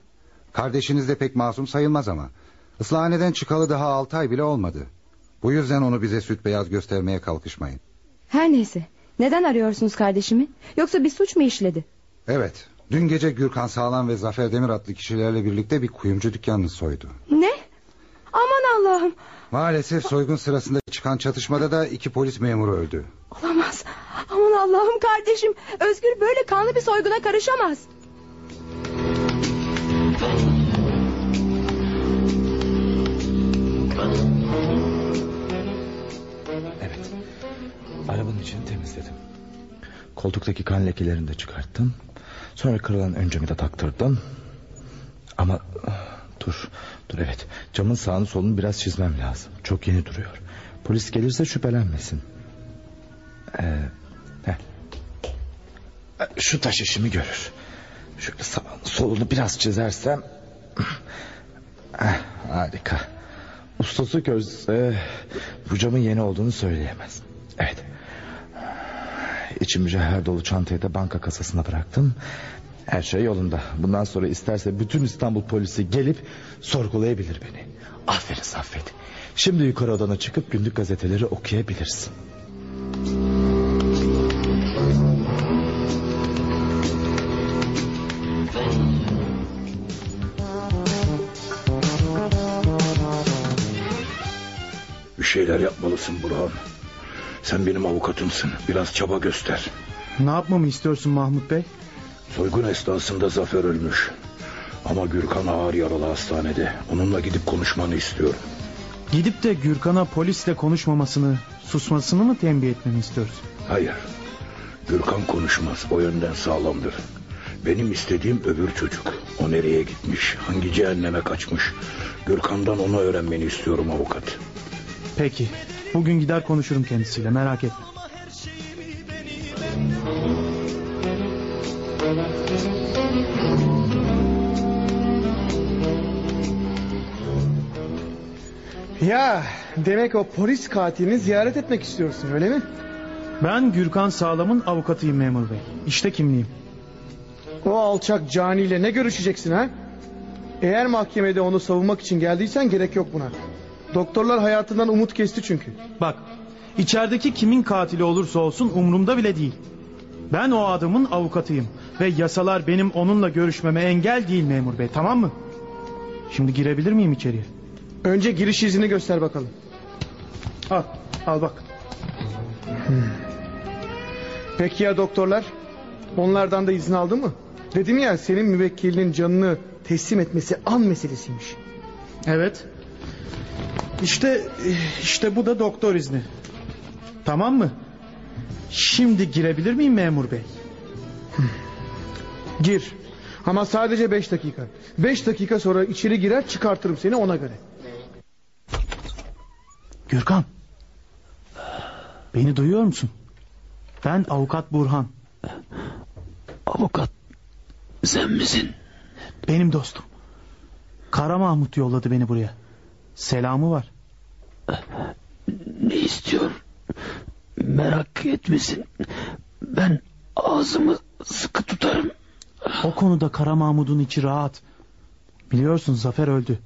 Kardeşiniz de pek masum sayılmaz ama. Islahaneden çıkalı daha altı ay bile olmadı. Bu yüzden onu bize süt beyaz göstermeye kalkışmayın. Her neyse. Neden arıyorsunuz kardeşimi? Yoksa bir suç mu işledi? Evet. Dün gece Gürkan Sağlam ve Zafer Demir adlı kişilerle birlikte bir kuyumcu dükkanını soydu. Ne? Aman Allah'ım. Maalesef soygun sırasında çıkan çatışmada da iki polis memuru öldü. Olamaz. Aman Allah'ım kardeşim. Özgür böyle kanlı bir soyguna karışamaz. Evet. Arabanın içini temizledim. Koltuktaki kan lekelerini de çıkarttım. Sonra kırılan ön camı da taktırdım. Ama dur, dur evet. Camın sağını solunu biraz çizmem lazım. Çok yeni duruyor. Polis gelirse şüphelenmesin. Ee, heh. Şu taş işimi görür. Şöyle sağını solunu biraz çizersem... Eh, harika. Ustası gözse bu camın yeni olduğunu söyleyemez. Evet. İçi mücevher dolu çantayı da banka kasasına bıraktım. Her şey yolunda. Bundan sonra isterse bütün İstanbul polisi gelip sorgulayabilir beni. Aferin Saffet. Şimdi yukarı odana çıkıp günlük gazeteleri okuyabilirsin. Bir şeyler yapmalısın Burhan. Sen benim avukatımsın. Biraz çaba göster. Ne yapmamı istiyorsun Mahmut Bey? Soygun esnasında Zafer ölmüş. Ama Gürkan ağır yaralı hastanede. Onunla gidip konuşmanı istiyorum. Gidip de Gürkan'a polisle konuşmamasını, susmasını mı tembih etmemi istiyorsun? Hayır. Gürkan konuşmaz. O yönden sağlamdır. Benim istediğim öbür çocuk. O nereye gitmiş? Hangi cehenneme kaçmış? Gürkan'dan onu öğrenmeni istiyorum avukat. Peki. Bugün gider konuşurum kendisiyle merak etme. Ya demek o polis katilini ziyaret etmek istiyorsun öyle mi? Ben Gürkan Sağlam'ın avukatıyım memur bey. İşte kimliğim. O alçak caniyle ne görüşeceksin ha? Eğer mahkemede onu savunmak için geldiysen gerek yok buna. Doktorlar hayatından umut kesti çünkü. Bak içerideki kimin katili olursa olsun umurumda bile değil. Ben o adamın avukatıyım. Ve yasalar benim onunla görüşmeme engel değil memur bey tamam mı? Şimdi girebilir miyim içeriye? Önce giriş izini göster bakalım. Al, al bak. Peki ya doktorlar? Onlardan da izin aldın mı? Dedim ya senin müvekkilinin canını teslim etmesi an meselesiymiş. Evet. İşte işte bu da doktor izni. Tamam mı? Şimdi girebilir miyim memur bey? Gir. Ama sadece beş dakika. Beş dakika sonra içeri girer çıkartırım seni ona göre. Gürkan. Beni duyuyor musun? Ben avukat Burhan. Avukat sen misin? Benim dostum. Kara Mahmut yolladı beni buraya. Selamı var. Ne istiyor? Merak etmesin. Ben ağzımı sıkı tutarım. O konuda Kara Mahmut'un içi rahat. Biliyorsun Zafer öldü.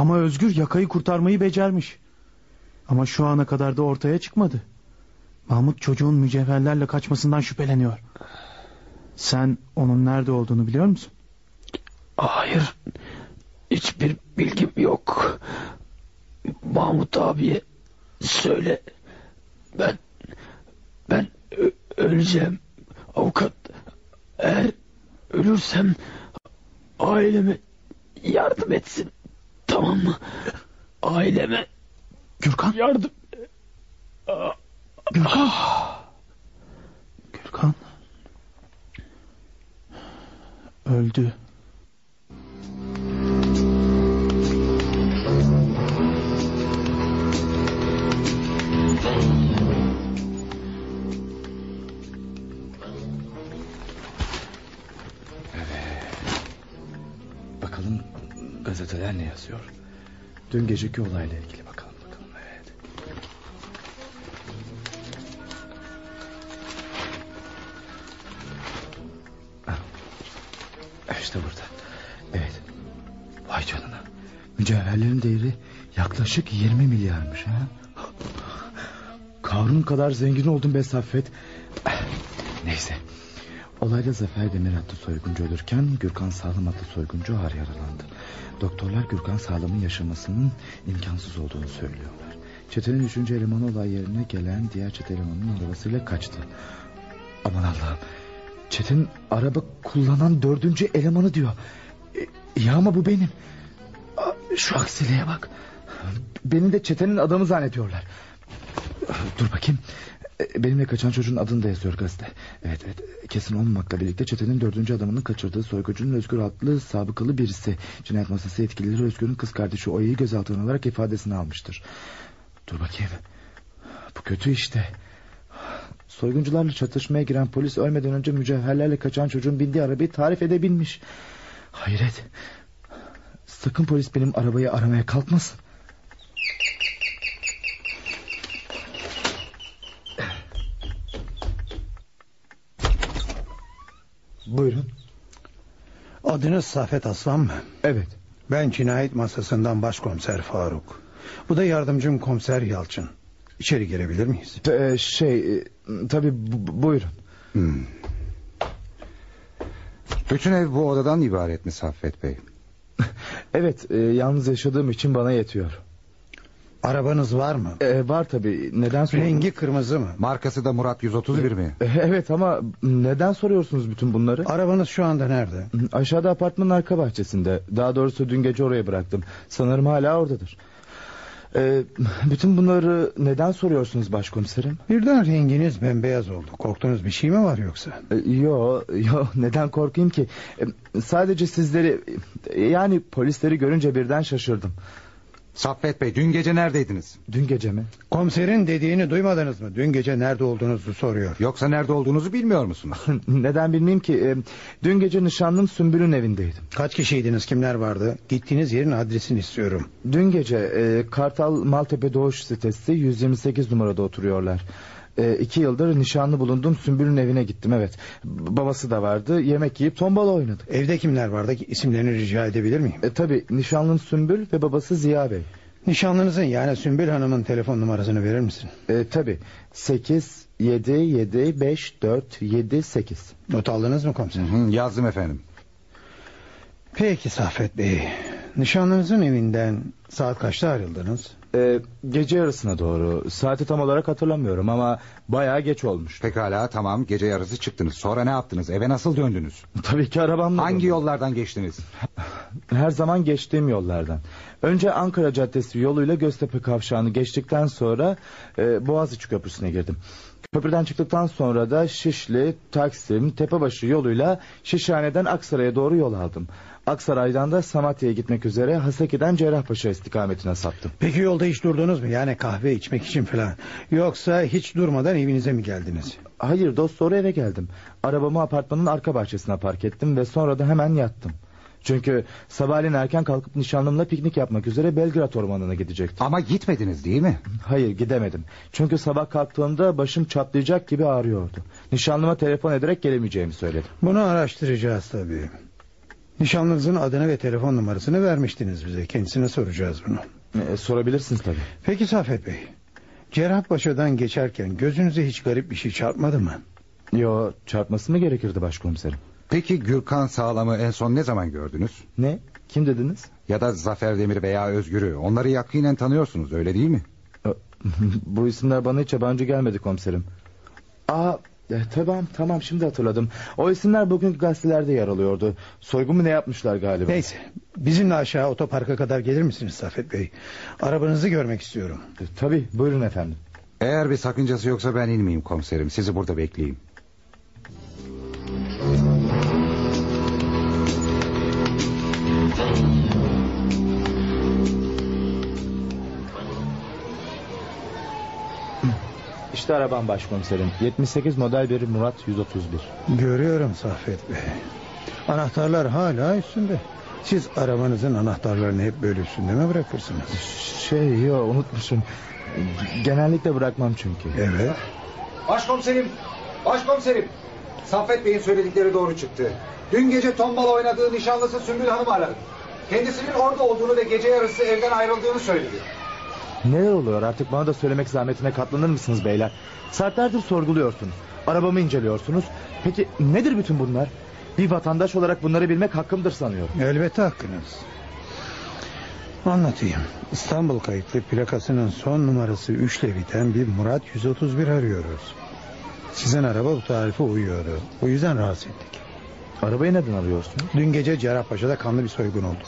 Ama Özgür yakayı kurtarmayı becermiş. Ama şu ana kadar da ortaya çıkmadı. Mahmut çocuğun mücevherlerle kaçmasından şüpheleniyor. Sen onun nerede olduğunu biliyor musun? Hayır. Hiçbir bilgim yok. Mahmut abiye söyle. Ben ben öleceğim. Avukat eğer ölürsem aileme yardım etsin. Tamam mı? Aileme Gürkan yardım Gürkan. Gürkan. Öldü. Gazeteler ne yazıyor? Dün geceki olayla ilgili bakalım bakalım. Evet. Ah. İşte burada. Evet. Vay canına. Mücevherlerin değeri yaklaşık 20 milyarmış ha. Karun kadar zengin oldum be Saffet. Neyse. Olayda Zafer Demir adlı soyguncu ölürken Gürkan Sağlam adlı soyguncu ağır yaralandı. Doktorlar Gürkan Sağlam'ın yaşamasının imkansız olduğunu söylüyorlar. Çetenin üçüncü elemanı olay yerine gelen diğer çete elemanının arabasıyla kaçtı. Aman Allah'ım. Çetin araba kullanan dördüncü elemanı diyor. E, ya ama bu benim. Şu aksiliğe bak. Beni de çetenin adamı zannediyorlar. Dur bakayım. E, Benimle kaçan çocuğun adını da yazıyor gazete. Evet evet kesin olmamakla birlikte çetenin dördüncü adamının kaçırdığı soygucunun Özgür adlı sabıkalı birisi. Cinayet masası yetkilileri Özgür'ün kız kardeşi Oya'yı gözaltına alarak ifadesini almıştır. Dur bakayım. Bu kötü işte. Soyguncularla çatışmaya giren polis ölmeden önce mücevherlerle kaçan çocuğun bindiği arabayı tarif edebilmiş. Hayret. Sakın polis benim arabayı aramaya kalkmasın. Buyurun. Adınız Safet Aslan mı? Evet. Ben cinayet masasından başkomiser Faruk. Bu da yardımcım komiser Yalçın. İçeri girebilir miyiz? Ee, şey e, tabii bu- buyurun. Hmm. Bütün ev bu odadan ibaret mi Saffet Bey? Evet e, yalnız yaşadığım için bana yetiyor. Arabanız var mı? Ee, var tabii. Neden sor- Rengi kırmızı mı? Markası da Murat 131 mi? E, Evet ama neden soruyorsunuz bütün bunları? Arabanız şu anda nerede? Aşağıda apartmanın arka bahçesinde. Daha doğrusu dün gece oraya bıraktım. Sanırım hala oradadır. Ee, bütün bunları neden soruyorsunuz başkomiserim? Birden renginiz bembeyaz oldu. Korktuğunuz bir şey mi var yoksa? Ee, Yo, yo neden korkayım ki? Ee, Sadece sizleri yani polisleri görünce birden şaşırdım. Saffet Bey dün gece neredeydiniz? Dün gece mi? Komiserin dediğini duymadınız mı? Dün gece nerede olduğunuzu soruyor. Yoksa nerede olduğunuzu bilmiyor musunuz? Neden bilmeyeyim ki? Ee, Dün gece nişanlım Sümbül'ün evindeydim. Kaç kişiydiniz? Kimler vardı? Gittiğiniz yerin adresini istiyorum. Dün gece e, Kartal Maltepe Doğuş sitesi 128 numarada oturuyorlar. E, iki yıldır nişanlı bulundum Sümbül'ün evine gittim evet. B- babası da vardı yemek yiyip tombala oynadık. Evde kimler vardı? İsimlerini rica edebilir miyim? E, tabi nişanlım Sümbül ve babası Ziya Bey. Nişanlınızın yani Sümbül Hanım'ın telefon numarasını verir misin? E, tabi 8 7 7 5 4 7 8. Not aldınız mı komiser? Hı hı, Yazdım efendim. Peki Saffet Bey. Nişanlınızın evinden saat kaçta ayrıldınız? E, gece yarısına doğru saati tam olarak hatırlamıyorum ama bayağı geç olmuş. Pekala tamam gece yarısı çıktınız. Sonra ne yaptınız? Eve nasıl döndünüz? Tabii ki arabamla. Hangi döndüm. yollardan geçtiniz? Her zaman geçtiğim yollardan. Önce Ankara Caddesi yoluyla Göztepe kavşağını geçtikten sonra e, Boğaziçi Köprüsü'ne girdim. Köprüden çıktıktan sonra da Şişli, Taksim, Tepebaşı yoluyla Şişhane'den Aksaray'a doğru yol aldım. Aksaray'dan da Samatya'ya gitmek üzere Haseki'den Cerrahpaşa istikametine saptım. Peki yolda hiç durdunuz mu? Yani kahve içmek için falan. Yoksa hiç durmadan evinize mi geldiniz? Hayır dost doğru eve geldim. Arabamı apartmanın arka bahçesine park ettim ve sonra da hemen yattım. Çünkü sabahleyin erken kalkıp nişanlımla piknik yapmak üzere Belgrad ormanına gidecektim. Ama gitmediniz değil mi? Hayır gidemedim. Çünkü sabah kalktığımda başım çatlayacak gibi ağrıyordu. Nişanlıma telefon ederek gelemeyeceğimi söyledim. Bunu araştıracağız tabii. Nişanlınızın adını ve telefon numarasını vermiştiniz bize. Kendisine soracağız bunu. E, sorabilirsiniz tabii. Peki Saffet Bey. Cerrahpaşa'dan geçerken gözünüze hiç garip bir şey çarpmadı mı? Yo çarpması mı gerekirdi başkomiserim? Peki Gürkan Sağlam'ı en son ne zaman gördünüz? Ne? Kim dediniz? Ya da Zafer Demir veya Özgür'ü. Onları yakinen tanıyorsunuz öyle değil mi? Bu isimler bana hiç yabancı gelmedi komiserim. Aa e, tamam tamam şimdi hatırladım. O isimler bugünkü gazetelerde yer alıyordu. Soygun mu ne yapmışlar galiba? Neyse. Bizimle aşağı otoparka kadar gelir misiniz Saffet Bey? Arabanızı görmek istiyorum. E, tabii buyurun efendim. Eğer bir sakıncası yoksa ben inmeyeyim komiserim. Sizi burada bekleyeyim. İşte arabam başkomiserim. 78 model bir Murat 131. Görüyorum Saffet Bey. Anahtarlar hala üstünde. Siz arabanızın anahtarlarını hep böyle üstünde mi bırakırsınız? Şey yo unutmuşum. Genellikle bırakmam çünkü. Evet. Başkomiserim, başkomiserim. Saffet Bey'in söyledikleri doğru çıktı. Dün gece tombala oynadığı nişanlısı Sümbül Hanım aradı. Kendisinin orada olduğunu ve gece yarısı evden ayrıldığını söyledi. Neler oluyor artık bana da söylemek zahmetine katlanır mısınız beyler? Saatlerdir sorguluyorsunuz. Arabamı inceliyorsunuz. Peki nedir bütün bunlar? Bir vatandaş olarak bunları bilmek hakkımdır sanıyorum. Elbette hakkınız. Anlatayım. İstanbul kayıtlı plakasının son numarası 3 ile biten bir Murat 131 arıyoruz. Sizin araba bu tarife uyuyordu. O yüzden rahatsız ettik. Arabayı neden arıyorsun? Dün gece Cerrahpaşa'da kanlı bir soygun oldu.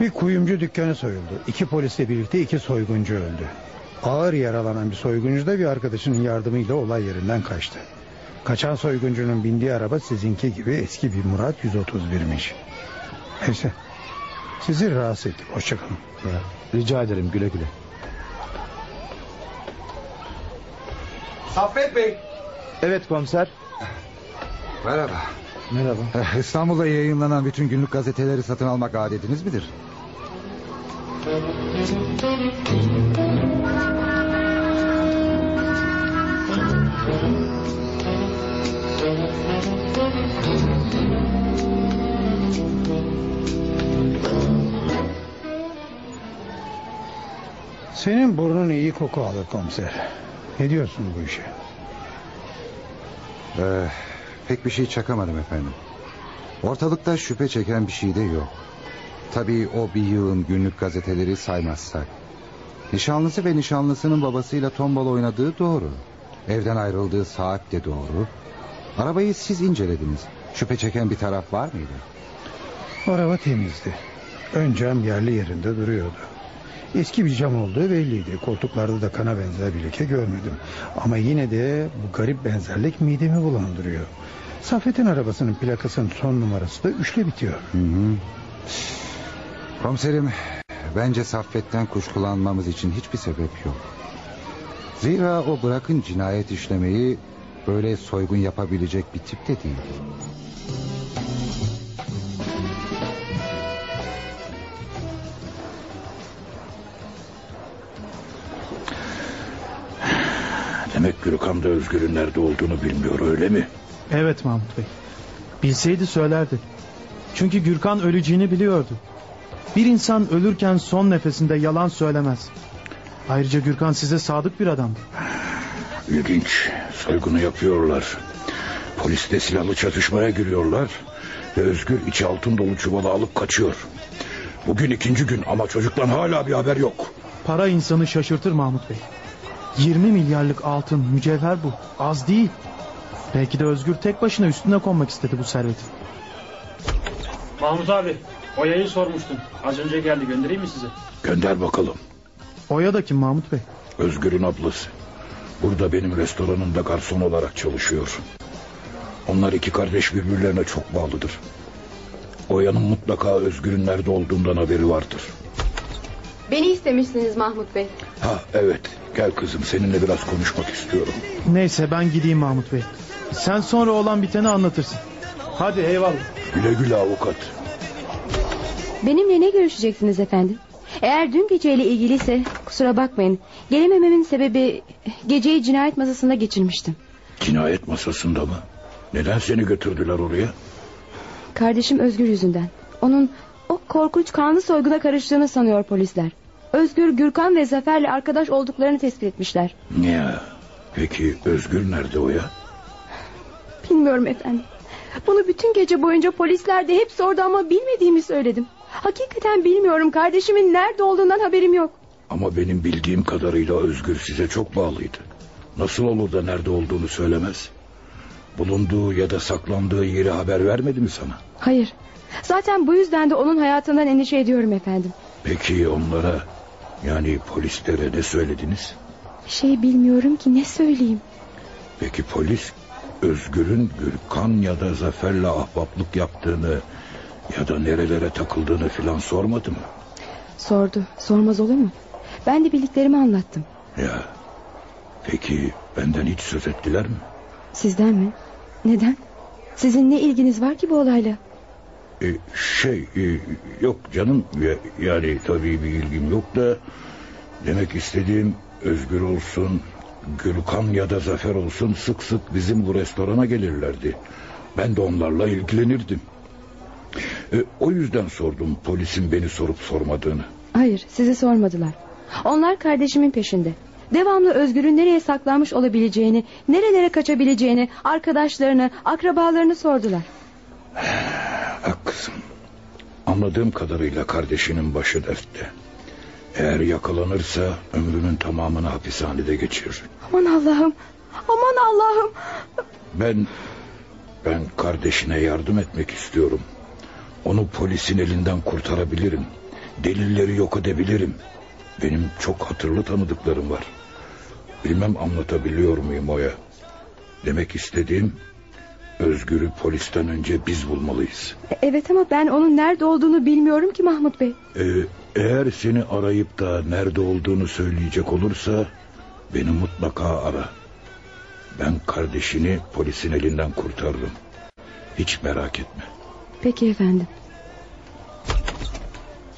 Bir kuyumcu dükkanı soyuldu. İki polisle birlikte iki soyguncu öldü. Ağır yaralanan bir soyguncu da bir arkadaşının yardımıyla olay yerinden kaçtı. Kaçan soyguncunun bindiği araba sizinki gibi eski bir Murat 131'miş. Neyse. Sizi rahatsız ettik. Hoşçakalın. Rica ederim güle güle. Saffet Bey, Evet komiser. Merhaba. Merhaba. Eh, İstanbul'da yayınlanan bütün günlük gazeteleri satın almak adetiniz midir? Senin burnun iyi koku alır komiser. Ne diyorsun bu işe? Eh, pek bir şey çakamadım efendim. Ortalıkta şüphe çeken bir şey de yok. Tabii o bir yığın günlük gazeteleri saymazsak. Nişanlısı ve nişanlısının babasıyla tombala oynadığı doğru. Evden ayrıldığı saat de doğru. Arabayı siz incelediniz. Şüphe çeken bir taraf var mıydı? Araba temizdi. Ön cam yerli yerinde duruyordu. Eski bir cam olduğu belliydi. Koltuklarda da kana benzer bir leke görmedim. Ama yine de bu garip benzerlik midemi bulandırıyor. Saffet'in arabasının plakasının son numarası da üçle bitiyor. Hı hı. Komiserim, bence Saffet'ten kuşkulanmamız için hiçbir sebep yok. Zira o bırakın cinayet işlemeyi böyle soygun yapabilecek bir tip de değil. Demek Gürkan da Özgür'ün nerede olduğunu bilmiyor öyle mi? Evet Mahmut Bey. Bilseydi söylerdi. Çünkü Gürkan öleceğini biliyordu. Bir insan ölürken son nefesinde yalan söylemez. Ayrıca Gürkan size sadık bir adamdı. İlginç. Soygunu yapıyorlar. Polis de silahlı çatışmaya giriyorlar. Ve Özgür içi altın dolu çuvalı alıp kaçıyor. Bugün ikinci gün ama çocuktan hala bir haber yok. Para insanı şaşırtır Mahmut Bey. 20 milyarlık altın, mücevher bu. Az değil. Belki de Özgür tek başına üstüne konmak istedi bu servetin. Mahmut abi Oya'yı sormuştun. Az önce geldi göndereyim mi size? Gönder bakalım. Oya da kim Mahmut Bey? Özgür'ün ablası. Burada benim restoranımda garson olarak çalışıyor. Onlar iki kardeş birbirlerine çok bağlıdır. Oya'nın mutlaka Özgür'ün nerede olduğundan haberi vardır. Beni istemişsiniz Mahmut Bey. Ha evet gel kızım seninle biraz konuşmak istiyorum. Neyse ben gideyim Mahmut Bey. Sen sonra olan biteni anlatırsın. Hadi eyvallah. Güle güle avukat. Benimle ne görüşeceksiniz efendim? Eğer dün geceyle ilgiliyse kusura bakmayın. Gelemememin sebebi geceyi cinayet masasında geçirmiştim. Cinayet masasında mı? Neden seni götürdüler oraya? Kardeşim Özgür yüzünden. Onun o korkunç kanlı soyguna karıştığını sanıyor polisler. Özgür, Gürkan ve Zafer'le arkadaş olduklarını tespit etmişler. Ya, peki Özgür nerede o ya? Bilmiyorum efendim. Bunu bütün gece boyunca polisler de hep sordu ama bilmediğimi söyledim. Hakikaten bilmiyorum. Kardeşimin nerede olduğundan haberim yok. Ama benim bildiğim kadarıyla Özgür size çok bağlıydı. Nasıl olur da nerede olduğunu söylemez? Bulunduğu ya da saklandığı yeri haber vermedi mi sana? Hayır. Zaten bu yüzden de onun hayatından endişe ediyorum efendim. Peki onlara yani polislere ne söylediniz? Hiçbir şey bilmiyorum ki ne söyleyeyim. Peki polis Özgür'ün Gürkan ya da Zafer'le ahbaplık yaptığını ya da nerelere takıldığını filan sormadı mı? Sordu. Sormaz olur mu? Ben de bildiklerimi anlattım. Ya peki benden hiç söz ettiler mi? Sizden mi? Neden? Sizin ne ilginiz var ki bu olayla? E, şey e, yok canım ya, yani tabii bir ilgim yok da demek istediğim Özgür olsun Gürkan ya da Zafer olsun sık sık bizim bu restorana gelirlerdi. Ben de onlarla ilgilenirdim. E, o yüzden sordum polisin beni sorup sormadığını. Hayır sizi sormadılar. Onlar kardeşimin peşinde. Devamlı Özgür'ün nereye saklanmış olabileceğini, nerelere kaçabileceğini, arkadaşlarını, akrabalarını sordular. Haklısın. Anladığım kadarıyla kardeşinin başı dertte. Eğer yakalanırsa ömrünün tamamını hapishanede geçirir. Aman Allah'ım, aman Allah'ım. Ben, ben kardeşine yardım etmek istiyorum. Onu polisin elinden kurtarabilirim. Delilleri yok edebilirim. Benim çok hatırlı tanıdıklarım var. Bilmem anlatabiliyor muyum Oya? Demek istediğim Özgür'ü polisten önce biz bulmalıyız. Evet ama ben onun nerede olduğunu bilmiyorum ki Mahmut Bey. Ee, eğer seni arayıp da nerede olduğunu söyleyecek olursa beni mutlaka ara. Ben kardeşini polisin elinden kurtarırım. Hiç merak etme. Peki efendim.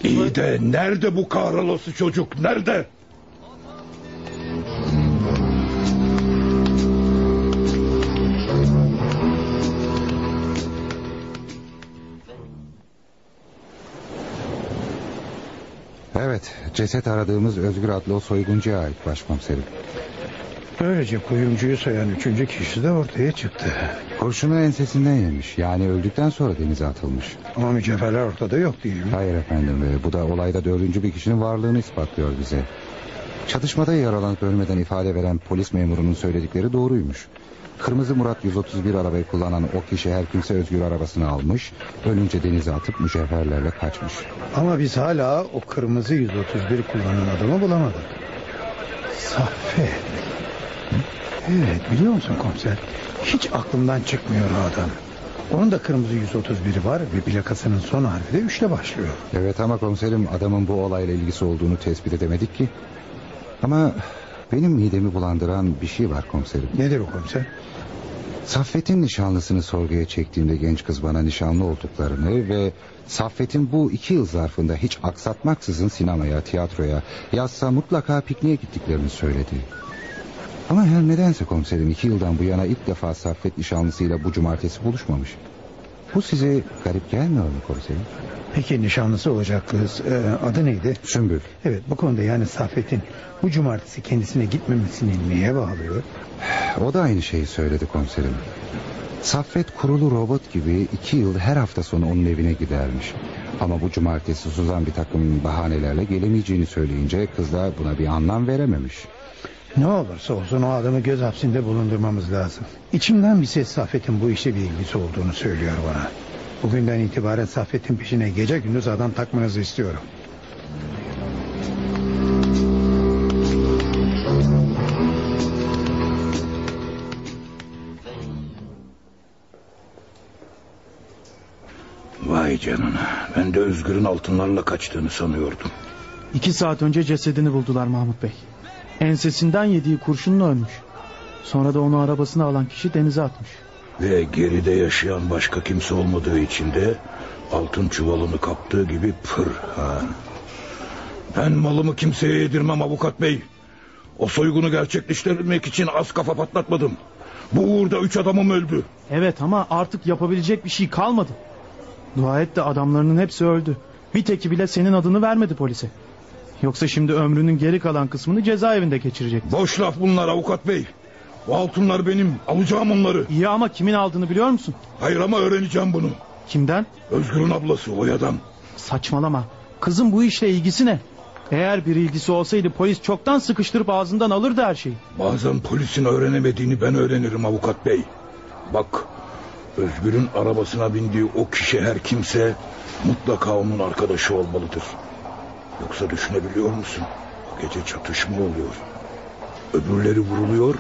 İyi de nerede bu kahrolası çocuk? Nerede? Evet, ceset aradığımız Özgür adlı o soyguncuya ait başkomiserim. Böylece kuyumcuyu soyan üçüncü kişi de ortaya çıktı. Kurşunu ensesinden yemiş. Yani öldükten sonra denize atılmış. Ama mücevherler ortada yok değil mi? Hayır efendim. e, Bu da olayda dördüncü bir kişinin varlığını ispatlıyor bize. Çatışmada yaralanıp ölmeden ifade veren polis memurunun söyledikleri doğruymuş. Kırmızı Murat 131 arabayı kullanan o kişi her kimse özgür arabasını almış. Ölünce denize atıp mücevherlerle kaçmış. Ama biz hala o kırmızı 131 kullanan adamı bulamadık. Saffet. Evet biliyor musun komiser? Hiç aklımdan çıkmıyor o adam. Onun da kırmızı 131'i var ve plakasının son harfi de 3 ile başlıyor. Evet ama komiserim adamın bu olayla ilgisi olduğunu tespit edemedik ki. Ama benim midemi bulandıran bir şey var komiserim. Nedir o komiser? Saffet'in nişanlısını sorguya çektiğimde genç kız bana nişanlı olduklarını ve Saffet'in bu iki yıl zarfında hiç aksatmaksızın sinemaya, tiyatroya, yazsa mutlaka pikniğe gittiklerini söyledi. Ama her nedense komiserim iki yıldan bu yana ilk defa Saffet nişanlısıyla bu cumartesi buluşmamış. Bu size garip gelmiyor mu komiserim? Peki nişanlısı olacak kız e, adı neydi? Sümbül. Evet bu konuda yani Saffet'in bu cumartesi kendisine gitmemesini niye bağlıyor? O da aynı şeyi söyledi komiserim. Saffet kurulu robot gibi iki yıl her hafta sonu onun evine gidermiş. Ama bu cumartesi Suzan bir takım bahanelerle gelemeyeceğini söyleyince kız da buna bir anlam verememiş. Ne olursa olsun o adamı göz hapsinde bulundurmamız lazım. İçimden bir ses Saffet'in bu işe bir ilgisi olduğunu söylüyor bana. Bugünden itibaren Saffet'in peşine gece gündüz adam takmanızı istiyorum. Canına. Ben de Özgür'ün altınlarla kaçtığını sanıyordum. İki saat önce cesedini buldular Mahmut Bey. Ensesinden yediği kurşunla ölmüş. Sonra da onu arabasına alan kişi denize atmış. Ve geride yaşayan başka kimse olmadığı için de altın çuvalını kaptığı gibi pır ha. Ben malımı kimseye yedirmem avukat bey. O soygunu gerçekleştirmek için az kafa patlatmadım. Bu uğurda üç adamım öldü. Evet ama artık yapabilecek bir şey kalmadı. Dua et de adamlarının hepsi öldü. Bir teki bile senin adını vermedi polise. Yoksa şimdi ömrünün geri kalan kısmını cezaevinde geçirecek. Boş laf bunlar avukat bey. Bu altınlar benim. Alacağım onları. İyi ama kimin aldığını biliyor musun? Hayır ama öğreneceğim bunu. Kimden? Özgür'ün ablası o adam. Saçmalama. Kızın bu işle ilgisi ne? Eğer bir ilgisi olsaydı polis çoktan sıkıştırıp ağzından alırdı her şeyi. Bazen polisin öğrenemediğini ben öğrenirim avukat bey. Bak Özgür'ün arabasına bindiği o kişi her kimse mutlaka onun arkadaşı olmalıdır. Yoksa düşünebiliyor musun? O gece çatışma oluyor. Öbürleri vuruluyor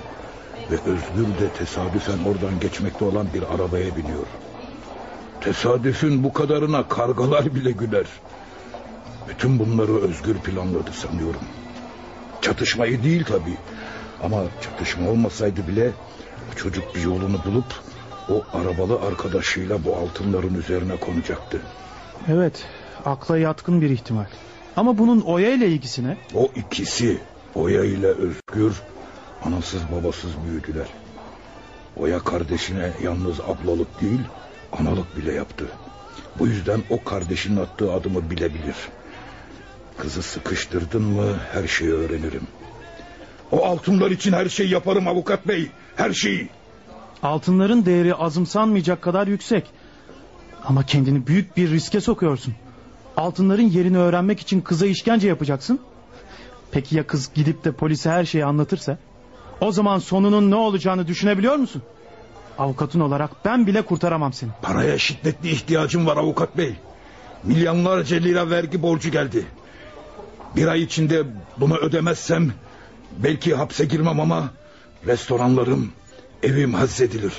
ve Özgür de tesadüfen oradan geçmekte olan bir arabaya biniyor. Tesadüfün bu kadarına kargalar bile güler. Bütün bunları Özgür planladı sanıyorum. Çatışmayı değil tabii. Ama çatışma olmasaydı bile çocuk bir yolunu bulup o arabalı arkadaşıyla bu altınların üzerine konacaktı. Evet, akla yatkın bir ihtimal. Ama bunun Oya ile ilgisi ne? O ikisi Oya ile Özgür anasız babasız büyüdüler. Oya kardeşine yalnız ablalık değil analık bile yaptı. Bu yüzden o kardeşinin attığı adımı bilebilir. Kızı sıkıştırdın mı her şeyi öğrenirim. O altınlar için her şeyi yaparım avukat bey. Her şeyi. Altınların değeri azımsanmayacak kadar yüksek. Ama kendini büyük bir riske sokuyorsun. Altınların yerini öğrenmek için kıza işkence yapacaksın. Peki ya kız gidip de polise her şeyi anlatırsa? O zaman sonunun ne olacağını düşünebiliyor musun? Avukatın olarak ben bile kurtaramam seni. Paraya şiddetli ihtiyacım var avukat bey. Milyonlarca lira vergi borcu geldi. Bir ay içinde bunu ödemezsem belki hapse girmem ama restoranlarım, evim hazzedilir.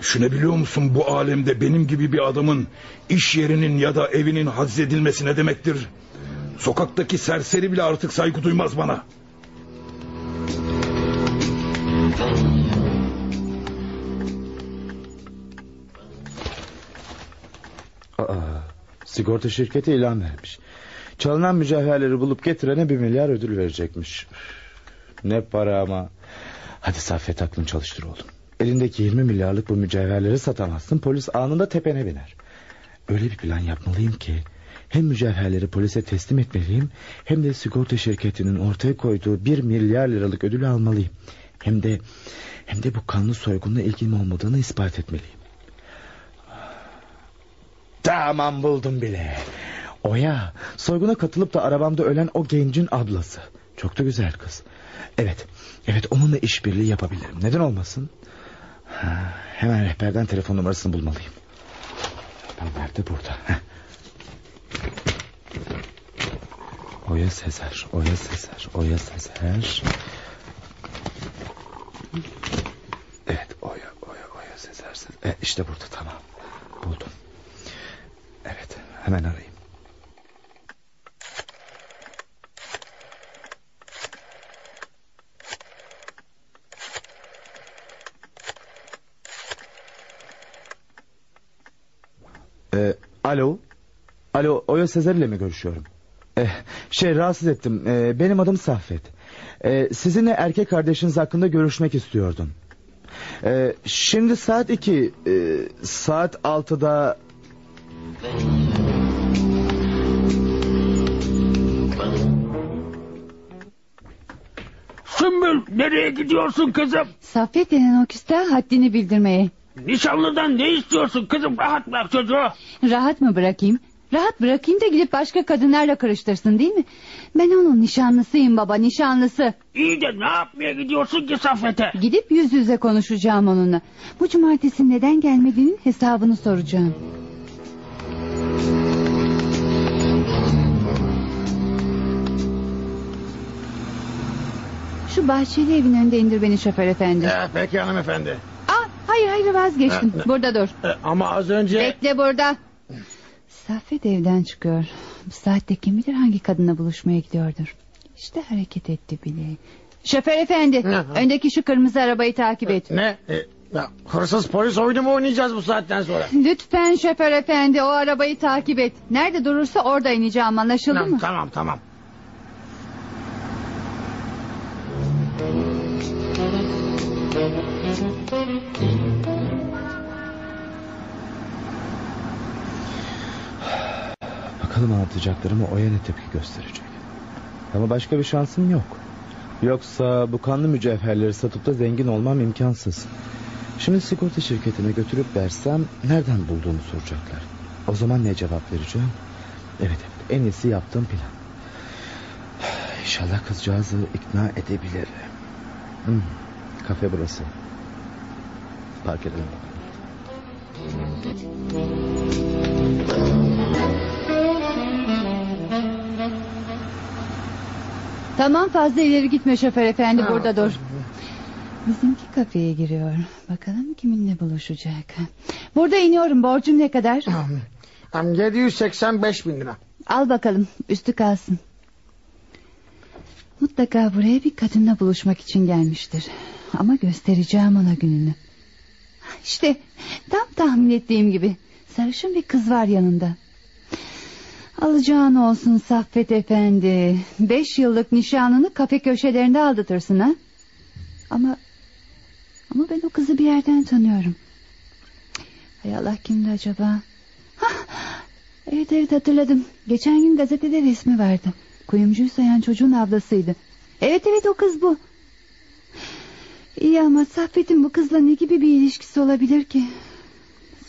Düşünebiliyor musun bu alemde benim gibi bir adamın iş yerinin ya da evinin hazzedilmesi ne demektir? Sokaktaki serseri bile artık saygı duymaz bana. Aa, sigorta şirketi ilan vermiş. Çalınan mücevherleri bulup getirene bir milyar ödül verecekmiş. Ne para ama. Hadi Saffet aklını çalıştır oğlum. Elindeki 20 milyarlık bu mücevherleri satamazsın. Polis anında tepene biner. Öyle bir plan yapmalıyım ki... ...hem mücevherleri polise teslim etmeliyim... ...hem de sigorta şirketinin ortaya koyduğu bir milyar liralık ödülü almalıyım. Hem de... ...hem de bu kanlı soygunla ilgim olmadığını ispat etmeliyim. Tamam buldum bile. Oya soyguna katılıp da arabamda ölen o gencin ablası. Çok da güzel kız. Evet, evet onunla işbirliği yapabilirim. Neden olmasın? Ha, hemen rehberden telefon numarasını bulmalıyım. Rehber de burada. Heh. Oya Sezer, Oya Sezer, Oya Sezer. Evet, Oya, Oya, Oya. Sezer. E, işte burada tamam. Buldum. Evet, hemen arayayım. Ee, alo. Alo Oya Sezer ile mi görüşüyorum? Ee, şey rahatsız ettim. Ee, benim adım Saffet. Ee, sizinle erkek kardeşiniz hakkında görüşmek istiyordum. Ee, şimdi saat iki. e, saat altıda... Sümbül nereye gidiyorsun kızım? Saffet denen o küste haddini bildirmeye. Nişanlıdan ne istiyorsun kızım? Rahat bırak çocuğu. Rahat mı bırakayım? Rahat bırakayım da gidip başka kadınlarla karıştırsın değil mi? Ben onun nişanlısıyım baba nişanlısı. İyi de ne yapmaya gidiyorsun ki Saffet'e? Gidip yüz yüze konuşacağım onunla. Bu cumartesi neden gelmediğinin hesabını soracağım. Şu bahçeli evin önünde indir beni şoför efendi. Eh, peki hanımefendi. Hayır hayır vazgeçtim. Burada dur. Ama az önce... Bekle burada. Saffet evden çıkıyor. Bu saatte kim bilir hangi kadınla buluşmaya gidiyordur. İşte hareket etti bile. Şoför efendi, öndeki şu kırmızı arabayı takip et. Ne? E, ya, hırsız polis oyunu mu oynayacağız bu saatten sonra? Lütfen şoför efendi, o arabayı takip et. Nerede durursa orada ineceğim, anlaşıldı Tamam, mı? tamam tamam. Bakalım anlatacaklarıma Oya ne tepki gösterecek. Ama başka bir şansım yok. Yoksa bu kanlı mücevherleri satıp da zengin olmam imkansız. Şimdi sigorta şirketine götürüp versem nereden bulduğumu soracaklar. O zaman ne cevap vereceğim? Evet evet en iyisi yaptığım plan. İnşallah kızcağızı ikna edebilirim. Hmm, kafe burası. Park edelim. Tamam fazla ileri gitme şoför efendi burada dur. Bizimki kafeye giriyor. Bakalım kiminle buluşacak. Burada iniyorum borcum ne kadar? Hem 785 bin lira. Al bakalım üstü kalsın. Mutlaka buraya bir kadınla buluşmak için gelmiştir. Ama göstereceğim ona gününü. İşte tam tahmin ettiğim gibi. Sarışın bir kız var yanında. Alacağın olsun Saffet Efendi. Beş yıllık nişanını kafe köşelerinde aldatırsın ha? Ama... Ama ben o kızı bir yerden tanıyorum. Hay Allah kimdi acaba? Hah, evet evet hatırladım. Geçen gün gazetede resmi vardı. Kuyumcuyu sayan çocuğun ablasıydı. Evet evet o kız bu. İyi ama Saffet'in bu kızla ne gibi bir ilişkisi olabilir ki?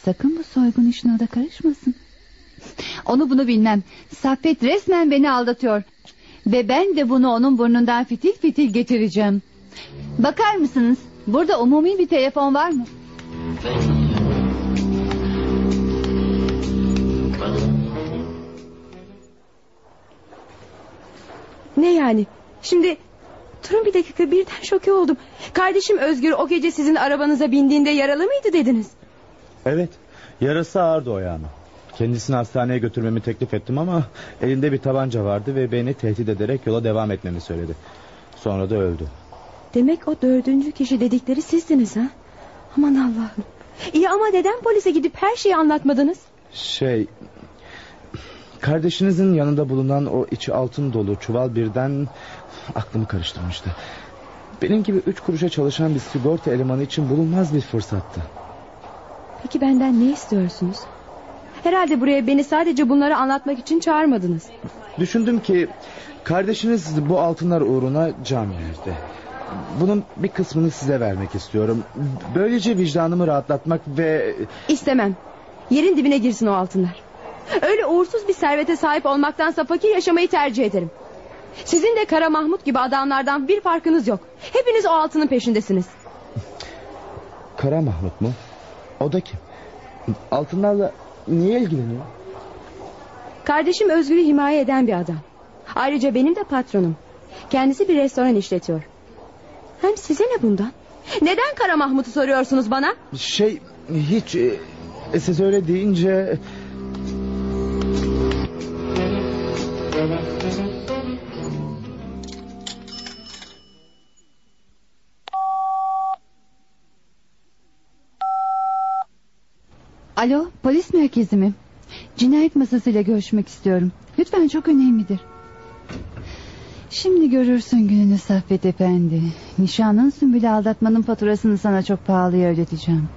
Sakın bu soygun işine da karışmasın. Onu bunu bilmem. Saffet resmen beni aldatıyor. Ve ben de bunu onun burnundan fitil fitil getireceğim. Bakar mısınız? Burada umumi bir telefon var mı? Ne yani? Şimdi durun bir dakika birden şoke oldum. Kardeşim Özgür o gece sizin arabanıza bindiğinde yaralı mıydı dediniz? Evet. Yarası ağırdı o yani. Kendisini hastaneye götürmemi teklif ettim ama elinde bir tabanca vardı ve beni tehdit ederek yola devam etmemi söyledi. Sonra da öldü. Demek o dördüncü kişi dedikleri sizdiniz ha? Aman Allah'ım. İyi ama neden polise gidip her şeyi anlatmadınız? Şey... Kardeşinizin yanında bulunan o içi altın dolu çuval birden aklımı karıştırmıştı. Benim gibi üç kuruşa çalışan bir sigorta elemanı için bulunmaz bir fırsattı. Peki benden ne istiyorsunuz? Herhalde buraya beni sadece bunları anlatmak için çağırmadınız. Düşündüm ki kardeşiniz bu altınlar uğruna can verdi. Bunun bir kısmını size vermek istiyorum. Böylece vicdanımı rahatlatmak ve... İstemem. Yerin dibine girsin o altınlar. Öyle uğursuz bir servete sahip olmaktansa fakir yaşamayı tercih ederim. Sizin de Kara Mahmut gibi adamlardan bir farkınız yok. Hepiniz o altının peşindesiniz. Kara Mahmut mu? O da kim? Altınlarla niye ilgileniyor? Kardeşim Özgür'ü himaye eden bir adam. Ayrıca benim de patronum. Kendisi bir restoran işletiyor. Hem size ne bundan? Neden Kara Mahmut'u soruyorsunuz bana? Şey hiç e, siz öyle deyince... Alo polis merkezi mi? Cinayet masasıyla görüşmek istiyorum. Lütfen çok önemlidir. Şimdi görürsün gününü Saffet Efendi. Nişanın Sümbül'ü aldatmanın faturasını sana çok pahalıya ödeteceğim.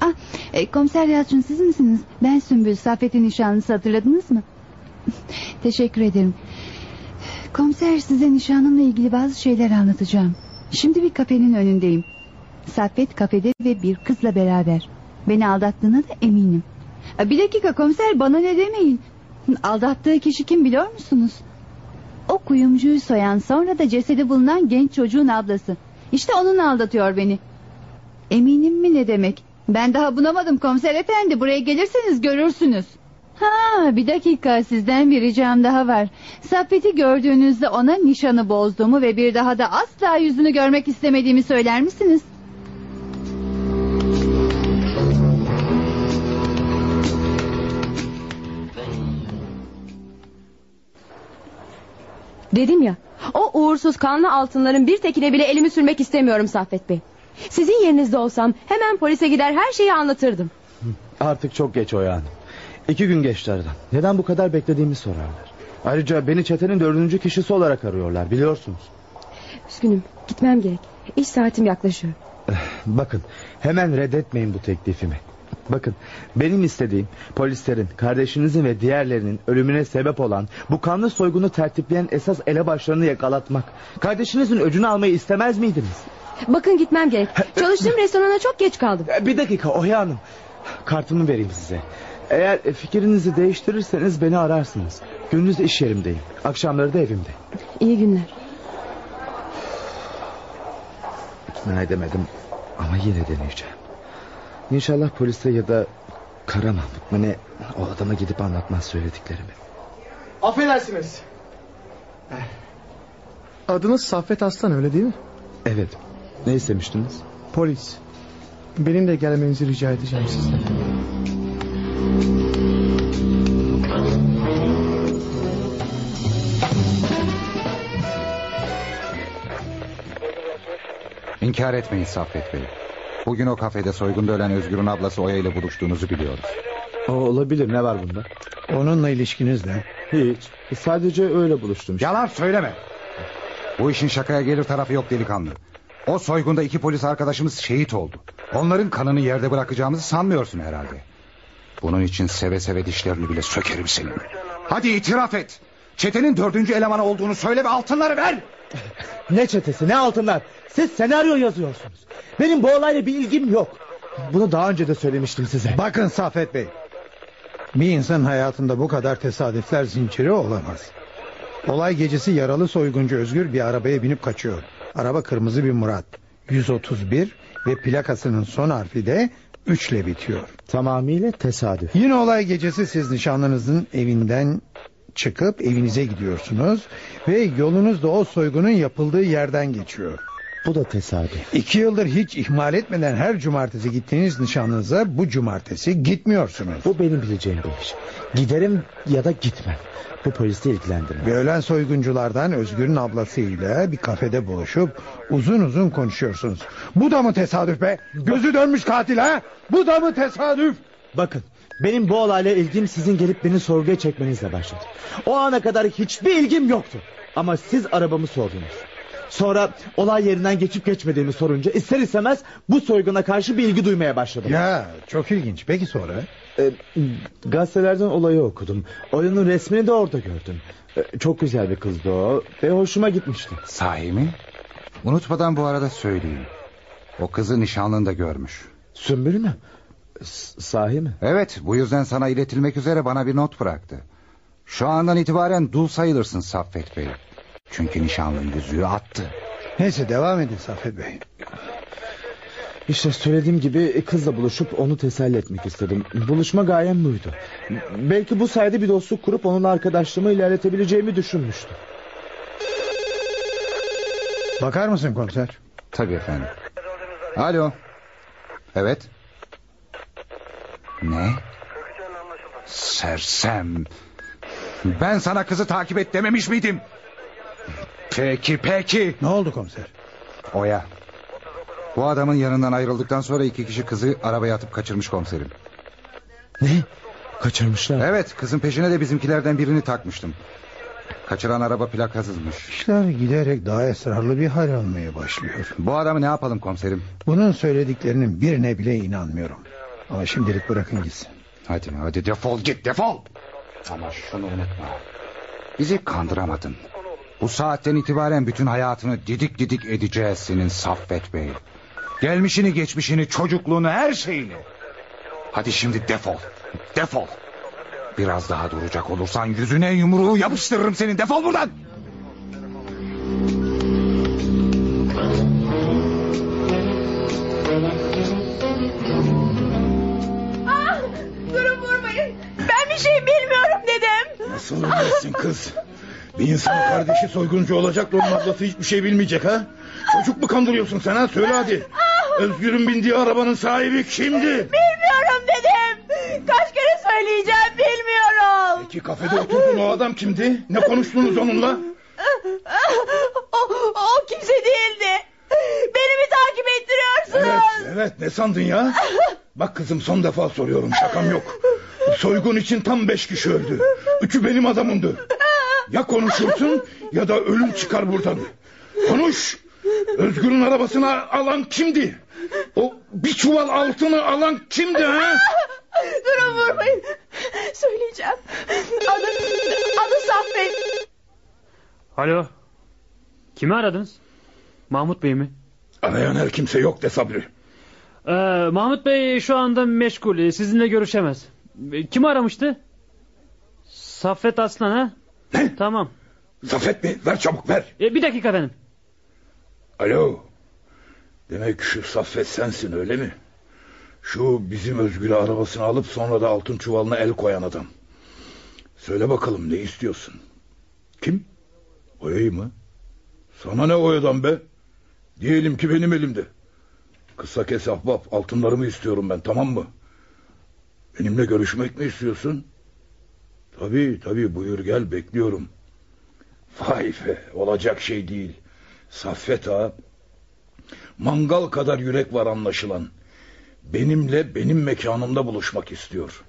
Ah, e, komiser Yalçın siz misiniz? Ben Sümbül, Saffet'in nişanlısı hatırladınız mı? Teşekkür ederim. Komiser size nişanımla ilgili bazı şeyler anlatacağım. Şimdi bir kafenin önündeyim. Saffet kafede ve bir kızla beraber. Beni aldattığına da eminim. Bir dakika komiser bana ne demeyin. Aldattığı kişi kim biliyor musunuz? O kuyumcuyu soyan sonra da cesedi bulunan genç çocuğun ablası. İşte onun aldatıyor beni. Eminim mi ne demek? Ben daha bunamadım komiser efendi. Buraya gelirseniz görürsünüz. Ha bir dakika sizden bir ricam daha var. Saffet'i gördüğünüzde ona nişanı bozduğumu ve bir daha da asla yüzünü görmek istemediğimi söyler misiniz? Dedim ya o uğursuz kanlı altınların bir tekine bile elimi sürmek istemiyorum Saffet Bey. Sizin yerinizde olsam hemen polise gider her şeyi anlatırdım. Artık çok geç o yani. İki gün geçti aradan. Neden bu kadar beklediğimi sorarlar. Ayrıca beni çetenin dördüncü kişisi olarak arıyorlar biliyorsunuz. Üzgünüm gitmem gerek. İş saatim yaklaşıyor. Bakın hemen reddetmeyin bu teklifimi. Bakın benim istediğim polislerin kardeşinizin ve diğerlerinin ölümüne sebep olan bu kanlı soygunu tertipleyen esas elebaşlarını yakalatmak. Kardeşinizin öcünü almayı istemez miydiniz? Bakın gitmem gerek. Çalıştığım restorana çok geç kaldım. Bir dakika Oya Hanım. Kartımı vereyim size. Eğer fikrinizi değiştirirseniz beni ararsınız. Gündüz iş yerimdeyim. Akşamları da evimde. İyi günler. İkna edemedim ama yine deneyeceğim. İnşallah polise ya da Kara Mahmut mu ne o adama gidip anlatmaz söylediklerimi. Affedersiniz. Adınız Saffet Aslan öyle değil mi? Evet. Ne istemiştiniz? Polis. Benim de gelmenizi rica edeceğim sizden. İnkar etmeyin Saffet Bey. Bugün o kafede soygunda ölen Özgür'ün ablası Oya ile buluştuğunuzu biliyoruz. O olabilir ne var bunda? Onunla ilişkiniz ne? Hiç. Sadece öyle buluştum. işte. Yalan söyleme. Bu işin şakaya gelir tarafı yok delikanlı. O soygunda iki polis arkadaşımız şehit oldu. Onların kanını yerde bırakacağımızı sanmıyorsun herhalde. Bunun için seve seve dişlerini bile sökerim senin. Hadi itiraf et. Çetenin dördüncü elemanı olduğunu söyle ve altınları ver. Ne çetesi ne altınlar. Siz senaryo yazıyorsunuz. Benim bu olayla bir ilgim yok. Bunu daha önce de söylemiştim size. Bakın Saffet Bey. Bir insan hayatında bu kadar tesadüfler zinciri olamaz. Olay gecesi yaralı soyguncu Özgür bir arabaya binip kaçıyor. Araba kırmızı bir Murat. 131 ve plakasının son harfi de 3 ile bitiyor. Tamamıyla tesadüf. Yine olay gecesi siz nişanlınızın evinden çıkıp evinize gidiyorsunuz ve yolunuz da o soygunun yapıldığı yerden geçiyor. Bu da tesadüf. İki yıldır hiç ihmal etmeden her cumartesi gittiğiniz nişanınıza bu cumartesi gitmiyorsunuz. Bu benim bileceğim bir iş. Giderim ya da gitmem. Bu polisi ilgilendirmez. Ve ölen soygunculardan Özgür'ün ablasıyla bir kafede buluşup uzun uzun konuşuyorsunuz. Bu da mı tesadüf be? Gözü dönmüş katil ha? Bu da mı tesadüf? Bakın benim bu olayla ilgim sizin gelip beni sorguya çekmenizle başladı. O ana kadar hiçbir ilgim yoktu. Ama siz arabamı sordunuz. Sonra olay yerinden geçip geçmediğimi sorunca ister istemez bu soyguna karşı bir ilgi duymaya başladım. Ya çok ilginç. Peki sonra? Ee, gazetelerden olayı okudum. Oyunun resmini de orada gördüm. Ee, çok güzel bir kızdı o ve hoşuma gitmişti. Sahi mi? Unutmadan bu arada söyleyeyim. O kızı nişanlında görmüş. Sümbül mü? Sahi mi? Evet bu yüzden sana iletilmek üzere bana bir not bıraktı. Şu andan itibaren dul sayılırsın Saffet Bey. Çünkü nişanlın yüzüğü attı. Neyse devam edin Saffet Bey. İşte söylediğim gibi kızla buluşup onu teselli etmek istedim. Buluşma gayem buydu. Belki bu sayede bir dostluk kurup onunla arkadaşlığımı ilerletebileceğimi düşünmüştüm. Bakar mısın komiser? Tabii efendim. Alo. Evet. Ne? Sersem. Ben sana kızı takip et dememiş miydim? Peki peki. Ne oldu komiser? Oya. Bu adamın yanından ayrıldıktan sonra iki kişi kızı arabaya atıp kaçırmış komiserim. Ne? Kaçırmışlar. Evet kızın peşine de bizimkilerden birini takmıştım. Kaçıran araba plakasızmış. İşler giderek daha esrarlı bir hal almaya başlıyor. Bu adamı ne yapalım komiserim? Bunun söylediklerinin birine bile inanmıyorum. Ama şimdilik bırakın gitsin. Hadi hadi defol git defol. Ama şunu unutma. Bizi kandıramadın. Bu saatten itibaren bütün hayatını didik didik edeceğiz senin Saffet Bey. Gelmişini geçmişini çocukluğunu her şeyini. Hadi şimdi defol. Defol. Biraz daha duracak olursan yüzüne yumruğu yapıştırırım senin defol buradan. Nasıl bilmezsin kız? Bir insanın kardeşi soyguncu olacak da onun ablası hiçbir şey bilmeyecek ha? Çocuk mu kandırıyorsun sen ha? Söyle hadi. Özgür'ün bindiği arabanın sahibi kimdi? Bilmiyorum dedim. Kaç kere söyleyeceğim bilmiyorum. Peki kafede oturduğun o adam kimdi? Ne konuştunuz onunla? O, o kimse değildi. Beni mi takip ettiriyorsunuz? Evet, evet ne sandın ya? Bak kızım son defa soruyorum şakam yok. Soygun için tam beş kişi öldü. Üçü benim adamımdı. Ya konuşursun ya da ölüm çıkar buradan. Konuş. Özgür'ün arabasını alan kimdi? O bir çuval altını alan kimdi ha? Durun vurmayın. Söyleyeceğim. Adı, adı Saffet. Alo. Kimi aradınız? Mahmut Bey mi? Arayan her kimse yok de Sabri. Ee, Mahmut Bey şu anda meşgul. Sizinle görüşemez. Ee, Kim aramıştı? Saffet Aslan ha? Ne? Tamam. Safet mi? Ver çabuk ver. Ee, bir dakika efendim. Alo. Demek şu Saffet sensin öyle mi? Şu bizim Özgür'e arabasını alıp sonra da altın çuvalına el koyan adam. Söyle bakalım ne istiyorsun? Kim? Oya'yı mı? Sana ne oyadan be? Diyelim ki benim elimde. Kısa kes ahbap altınlarımı istiyorum ben tamam mı? Benimle görüşmek mi istiyorsun? Tabii tabii buyur gel bekliyorum. Vay be olacak şey değil. Saffet ağa. Mangal kadar yürek var anlaşılan. Benimle benim mekanımda buluşmak istiyor.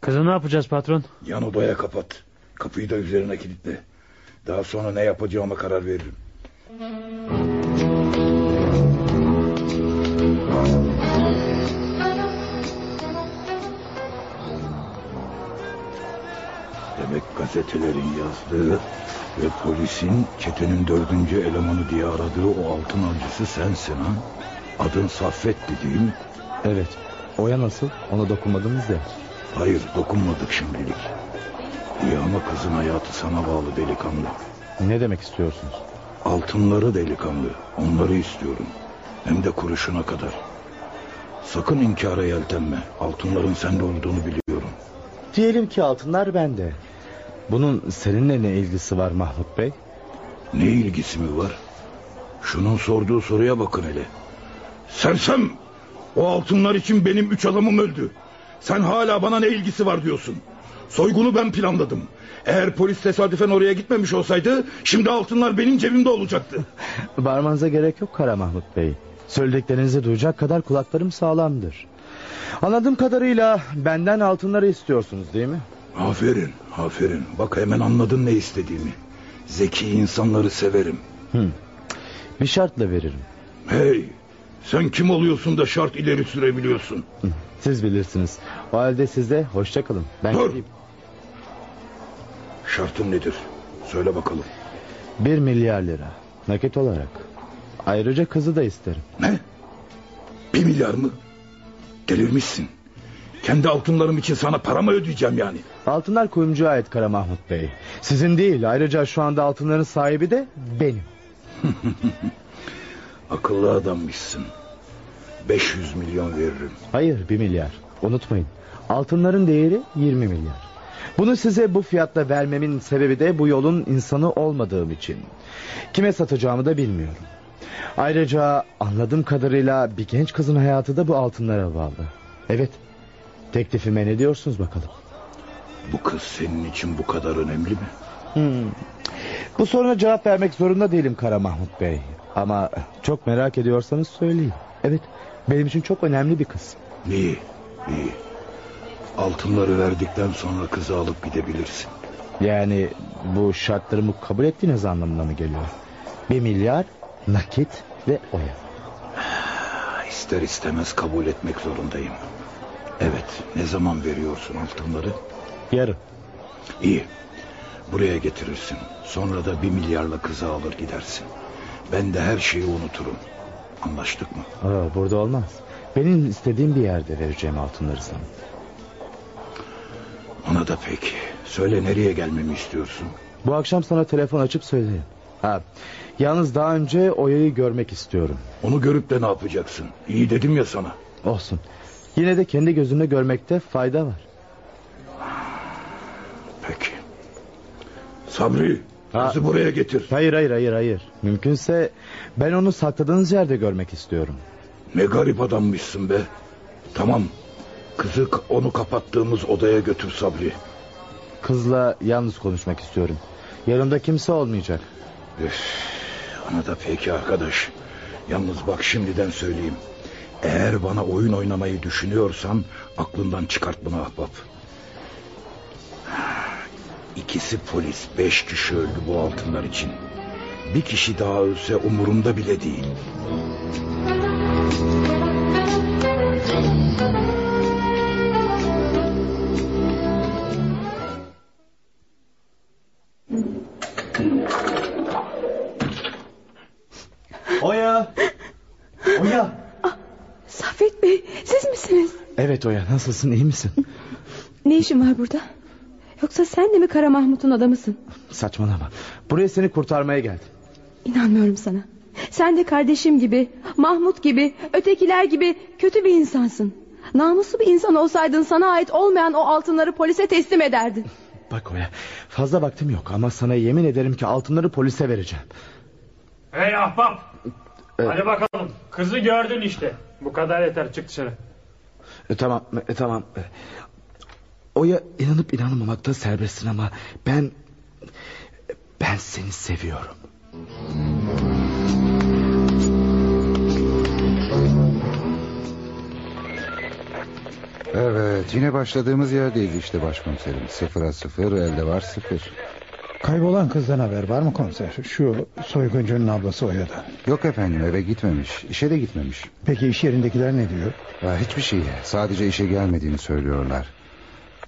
Kızı ne yapacağız patron? Yan odaya kapat. Kapıyı da üzerine kilitle. Daha sonra ne yapacağıma karar veririm. Gazetelerin yazdığı ve polisin çetenin dördüncü elemanı diye aradığı o altın avcısı sensin ha? Adın Saffet'ti değil mi? Evet. Oya nasıl? Ona dokunmadınız ya. Hayır dokunmadık şimdilik. İyi ama kızın hayatı sana bağlı delikanlı. Ne demek istiyorsunuz? Altınları delikanlı. Onları istiyorum. Hem de kuruşuna kadar. Sakın inkara yeltenme. Altınların sende olduğunu biliyorum. Diyelim ki altınlar bende. Bunun seninle ne ilgisi var Mahmut Bey? Ne ilgisi mi var? Şunun sorduğu soruya bakın hele. Sersem! O altınlar için benim üç adamım öldü. Sen hala bana ne ilgisi var diyorsun. Soygunu ben planladım. Eğer polis tesadüfen oraya gitmemiş olsaydı... ...şimdi altınlar benim cebimde olacaktı. Bağırmanıza gerek yok Kara Mahmut Bey. Söylediklerinizi duyacak kadar kulaklarım sağlamdır. Anladığım kadarıyla benden altınları istiyorsunuz değil mi? Aferin, aferin. Bak hemen anladın ne istediğimi. Zeki insanları severim. Hı. Bir şartla veririm. Hey, sen kim oluyorsun da şart ileri sürebiliyorsun? Hı. Siz bilirsiniz. O halde size hoşça kalın. Ben Dur. gideyim. Şartın nedir? Söyle bakalım. Bir milyar lira. Nakit olarak. Ayrıca kızı da isterim. Ne? Bir milyar mı? Delirmişsin. Kendi altınlarım için sana para mı ödeyeceğim yani? Altınlar kuyumcuya ait Kara Mahmut Bey. Sizin değil. Ayrıca şu anda altınların sahibi de benim. Akıllı adammışsın. 500 milyon veririm. Hayır bir milyar. Unutmayın. Altınların değeri 20 milyar. Bunu size bu fiyatla vermemin sebebi de bu yolun insanı olmadığım için. Kime satacağımı da bilmiyorum. Ayrıca anladığım kadarıyla bir genç kızın hayatı da bu altınlara bağlı. Evet. Teklifime ne diyorsunuz bakalım? Bu kız senin için bu kadar önemli mi? Hmm. Bu soruna cevap vermek zorunda değilim Kara Mahmut Bey. Ama çok merak ediyorsanız söyleyeyim. Evet benim için çok önemli bir kız. İyi, iyi. Altınları verdikten sonra kızı alıp gidebilirsin. Yani bu şartlarımı kabul ettiğiniz anlamına mı geliyor? Bir milyar nakit ve oya. İster istemez kabul etmek zorundayım. Evet, ne zaman veriyorsun altınları? Yarın. İyi. Buraya getirirsin. Sonra da bir milyarla kızı alır gidersin. Ben de her şeyi unuturum. Anlaştık mı? Aa, burada olmaz. Benim istediğim bir yerde vereceğim altınları sana. Ona da peki. Söyle nereye gelmemi istiyorsun? Bu akşam sana telefon açıp söylerim. Ha, yalnız daha önce Oya'yı görmek istiyorum. Onu görüp de ne yapacaksın? İyi dedim ya sana. Olsun. Yine de kendi gözünle görmekte fayda var. Peki. Sabri, Ha. kızı buraya getir. Hayır hayır hayır hayır. Mümkünse ben onu sakladığınız yerde görmek istiyorum. Ne garip adammışsın be. Tamam. Kızı onu kapattığımız odaya götür Sabri. Kızla yalnız konuşmak istiyorum. Yanımda kimse olmayacak. Üf, ona da peki arkadaş. Yalnız bak şimdiden söyleyeyim. Eğer bana oyun oynamayı düşünüyorsan aklından çıkart bunu ahbap. İkisi polis, beş kişi öldü bu altınlar için. Bir kişi daha ölse umurumda bile değil. Evet Oya nasılsın iyi misin? Ne işin var burada? Yoksa sen de mi Kara Mahmut'un adamısın? Saçmalama. Buraya seni kurtarmaya geldim. İnanmıyorum sana. Sen de kardeşim gibi, Mahmut gibi, ötekiler gibi kötü bir insansın. Namuslu bir insan olsaydın sana ait olmayan o altınları polise teslim ederdin. Bak Oya fazla vaktim yok ama sana yemin ederim ki altınları polise vereceğim. Hey ahbap. Hadi bakalım. Kızı gördün işte. Bu kadar yeter çık dışarı. E, tamam e, tamam. E, Oya inanıp inanmamakta serbestsin ama ben ben seni seviyorum. Evet yine başladığımız yerdeydi işte başkomiserim. Sıfıra sıfır elde var sıfır. Kaybolan kızdan haber var mı komiser? Şu soyguncunun ablası Oya'dan. Yok efendim eve gitmemiş. işe de gitmemiş. Peki iş yerindekiler ne diyor? Ya, hiçbir şey. Sadece işe gelmediğini söylüyorlar.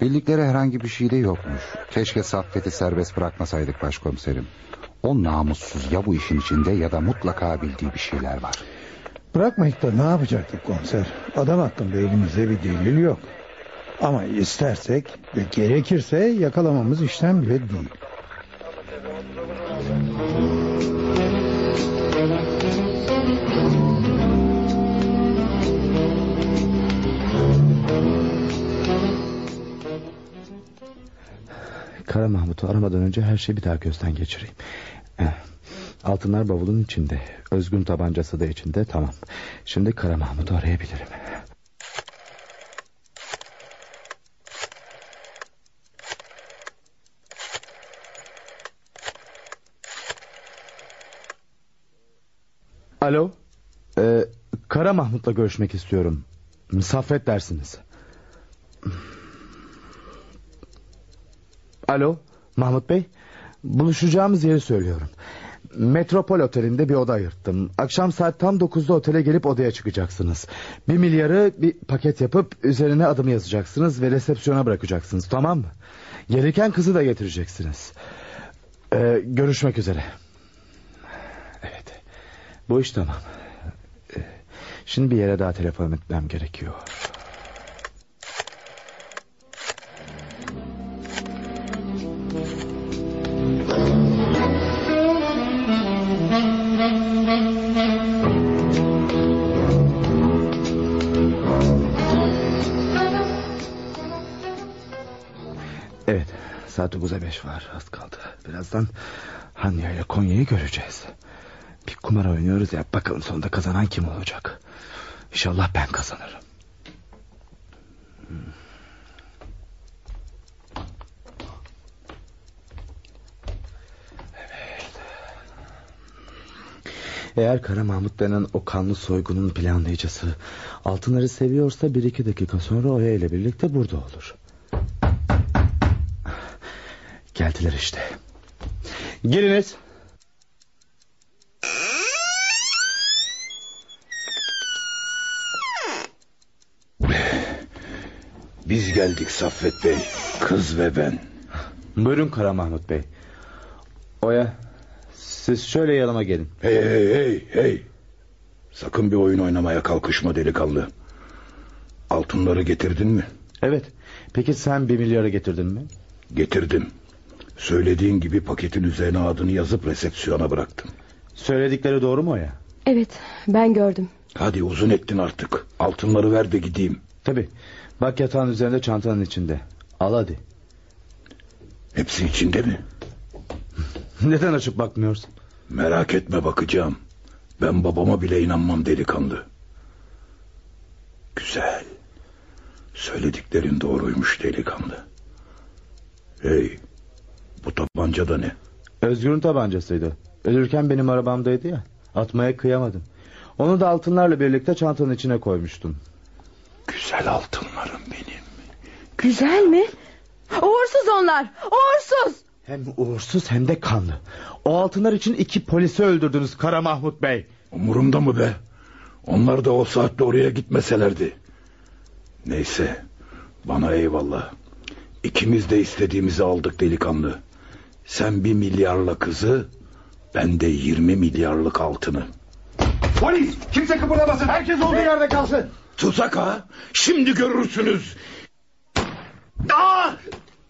Bildikleri herhangi bir şey de yokmuş. Keşke Saffet'i serbest bırakmasaydık başkomiserim. O namussuz ya bu işin içinde ya da mutlaka bildiği bir şeyler var. Bırakmayıp da ne yapacaktık komiser? Adam hakkında elimizde bir delil yok. Ama istersek ve gerekirse yakalamamız işten bile değil. Kara Mahmut'u aramadan önce her şeyi bir daha gözden geçireyim. Eh, Altınlar bavulun içinde. Özgün tabancası da içinde. Tamam. Şimdi Kara Mahmut'u arayabilirim. Alo. Ee, Kara Mahmut'la görüşmek istiyorum. Saffet dersiniz. Alo Mahmut Bey. Buluşacağımız yeri söylüyorum. Metropol otelinde bir oda ayırttım. Akşam saat tam 9'da otele gelip odaya çıkacaksınız. Bir milyarı bir paket yapıp Üzerine adımı yazacaksınız Ve resepsiyona bırakacaksınız tamam mı? Gelirken kızı da getireceksiniz. Ee, Görüşmek üzere. Evet Bu iş tamam. Ee, Şimdi bir yere daha telefon etmem gerekiyor saat 9'a 5 var az kaldı Birazdan Hanya ile Konya'yı göreceğiz Bir kumar oynuyoruz ya Bakalım sonunda kazanan kim olacak İnşallah ben kazanırım. Evet. Eğer Kara Mahmut denen o kanlı soygunun planlayıcısı altınları seviyorsa bir iki dakika sonra Oya ile birlikte burada olur. Geldiler işte. Giriniz. Biz geldik Saffet Bey. Kız ve ben. Buyurun Kara Mahmut Bey. Oya siz şöyle yanıma gelin. Hey hey hey hey. Sakın bir oyun oynamaya kalkışma delikanlı. Altınları getirdin mi? Evet. Peki sen bir milyarı getirdin mi? Getirdim. Söylediğin gibi paketin üzerine adını yazıp resepsiyona bıraktım. Söyledikleri doğru mu Oya? Evet ben gördüm. Hadi uzun ettin artık. Altınları ver de gideyim. Tabi. Bak yatağın üzerinde çantanın içinde. Al hadi. Hepsi içinde mi? Neden açıp bakmıyorsun? Merak etme bakacağım. Ben babama bile inanmam delikanlı. Güzel. Söylediklerin doğruymuş delikanlı. Hey, bu tabanca da ne? Özgür'ün tabancasıydı. Ölürken benim arabamdaydı ya. Atmaya kıyamadım. Onu da altınlarla birlikte çantanın içine koymuştum. Güzel altınlarım benim. Güzel mi? Uğursuz onlar. Uğursuz. Hem uğursuz hem de kanlı. O altınlar için iki polisi öldürdünüz Kara Mahmut Bey. Umurumda mı be? Onlar da o saatte oraya gitmeselerdi. Neyse. Bana eyvallah. İkimiz de istediğimizi aldık delikanlı. Sen bir milyarla kızı, ben de yirmi milyarlık altını. Polis! Kimse kıpırdamasın. Herkes olduğu yerde kalsın. Tuzak ha? Şimdi görürsünüz. Aa!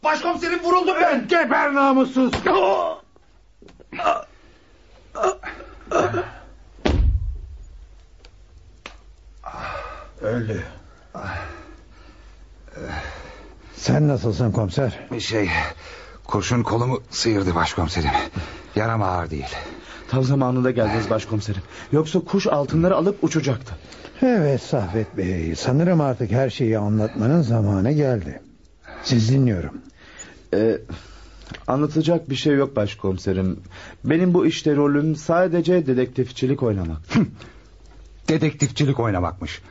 Başkomiserim vuruldum ben. Geber namussuz. Öyle. Sen nasılsın komiser? Şey kurşun kolumu sıyırdı başkomiserim. Yaram ağır değil. Tam zamanında geldiniz başkomiserim. Yoksa kuş altınları alıp uçacaktı. Evet Saffet Bey. Sanırım artık her şeyi anlatmanın zamanı geldi. Siz dinliyorum. Ee, anlatacak bir şey yok başkomiserim. Benim bu işte rolüm sadece dedektifçilik oynamak. Dedektifçilik oynamakmış.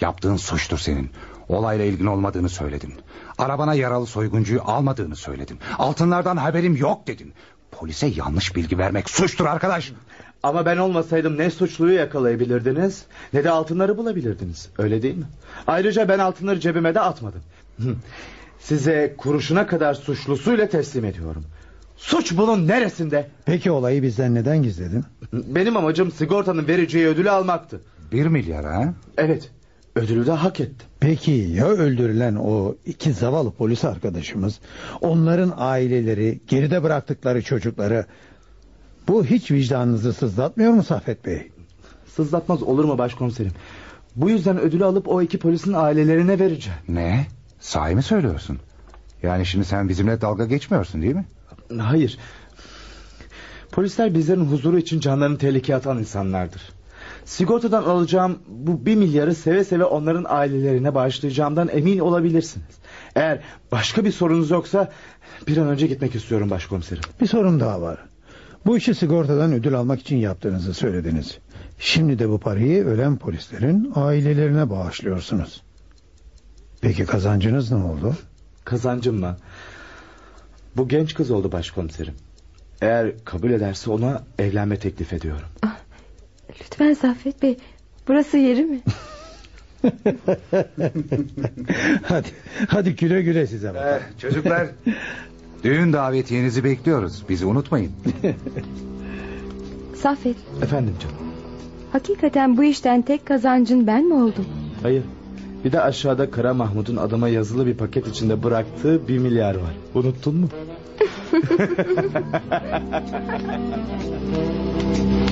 Yaptığın suçtur senin. Olayla ilgin olmadığını söyledin. Arabana yaralı soyguncuyu almadığını söyledin. Altınlardan haberim yok dedin. Polise yanlış bilgi vermek suçtur arkadaş. Ama ben olmasaydım ne suçluyu yakalayabilirdiniz ne de altınları bulabilirdiniz. Öyle değil mi? Ayrıca ben altınları cebime de atmadım. Size kuruşuna kadar suçlusuyla teslim ediyorum. Suç bunun neresinde? Peki olayı bizden neden gizledin? Benim amacım sigortanın vereceği ödülü almaktı. Bir milyar ha? Evet. Ödülü de hak ettim. Peki ya öldürülen o iki zavallı polis arkadaşımız, onların aileleri, geride bıraktıkları çocukları... Bu hiç vicdanınızı sızlatmıyor mu Saffet Bey? Sızlatmaz olur mu başkomiserim? Bu yüzden ödülü alıp o iki polisin ailelerine vereceğim. Ne? Sahi mi söylüyorsun? Yani şimdi sen bizimle dalga geçmiyorsun değil mi? Hayır. Polisler bizlerin huzuru için canlarını tehlikeye atan insanlardır. Sigortadan alacağım bu bir milyarı seve seve onların ailelerine bağışlayacağımdan emin olabilirsiniz. Eğer başka bir sorunuz yoksa bir an önce gitmek istiyorum başkomiserim. Bir sorun daha var. Bu işi sigortadan ödül almak için yaptığınızı söylediniz. Şimdi de bu parayı ölen polislerin ailelerine bağışlıyorsunuz. Peki kazancınız ne oldu? Kazancım mı? Bu genç kız oldu başkomiserim. Eğer kabul ederse ona evlenme teklif ediyorum. Lütfen Saffet Bey. Burası yeri mi? hadi, hadi güle güle size bakalım. Eh, çocuklar düğün davetiyenizi bekliyoruz. Bizi unutmayın. Saffet. Efendim canım. Hakikaten bu işten tek kazancın ben mi oldum? Hayır. Bir de aşağıda Kara Mahmut'un adama yazılı bir paket içinde bıraktığı bir milyar var. Unuttun mu?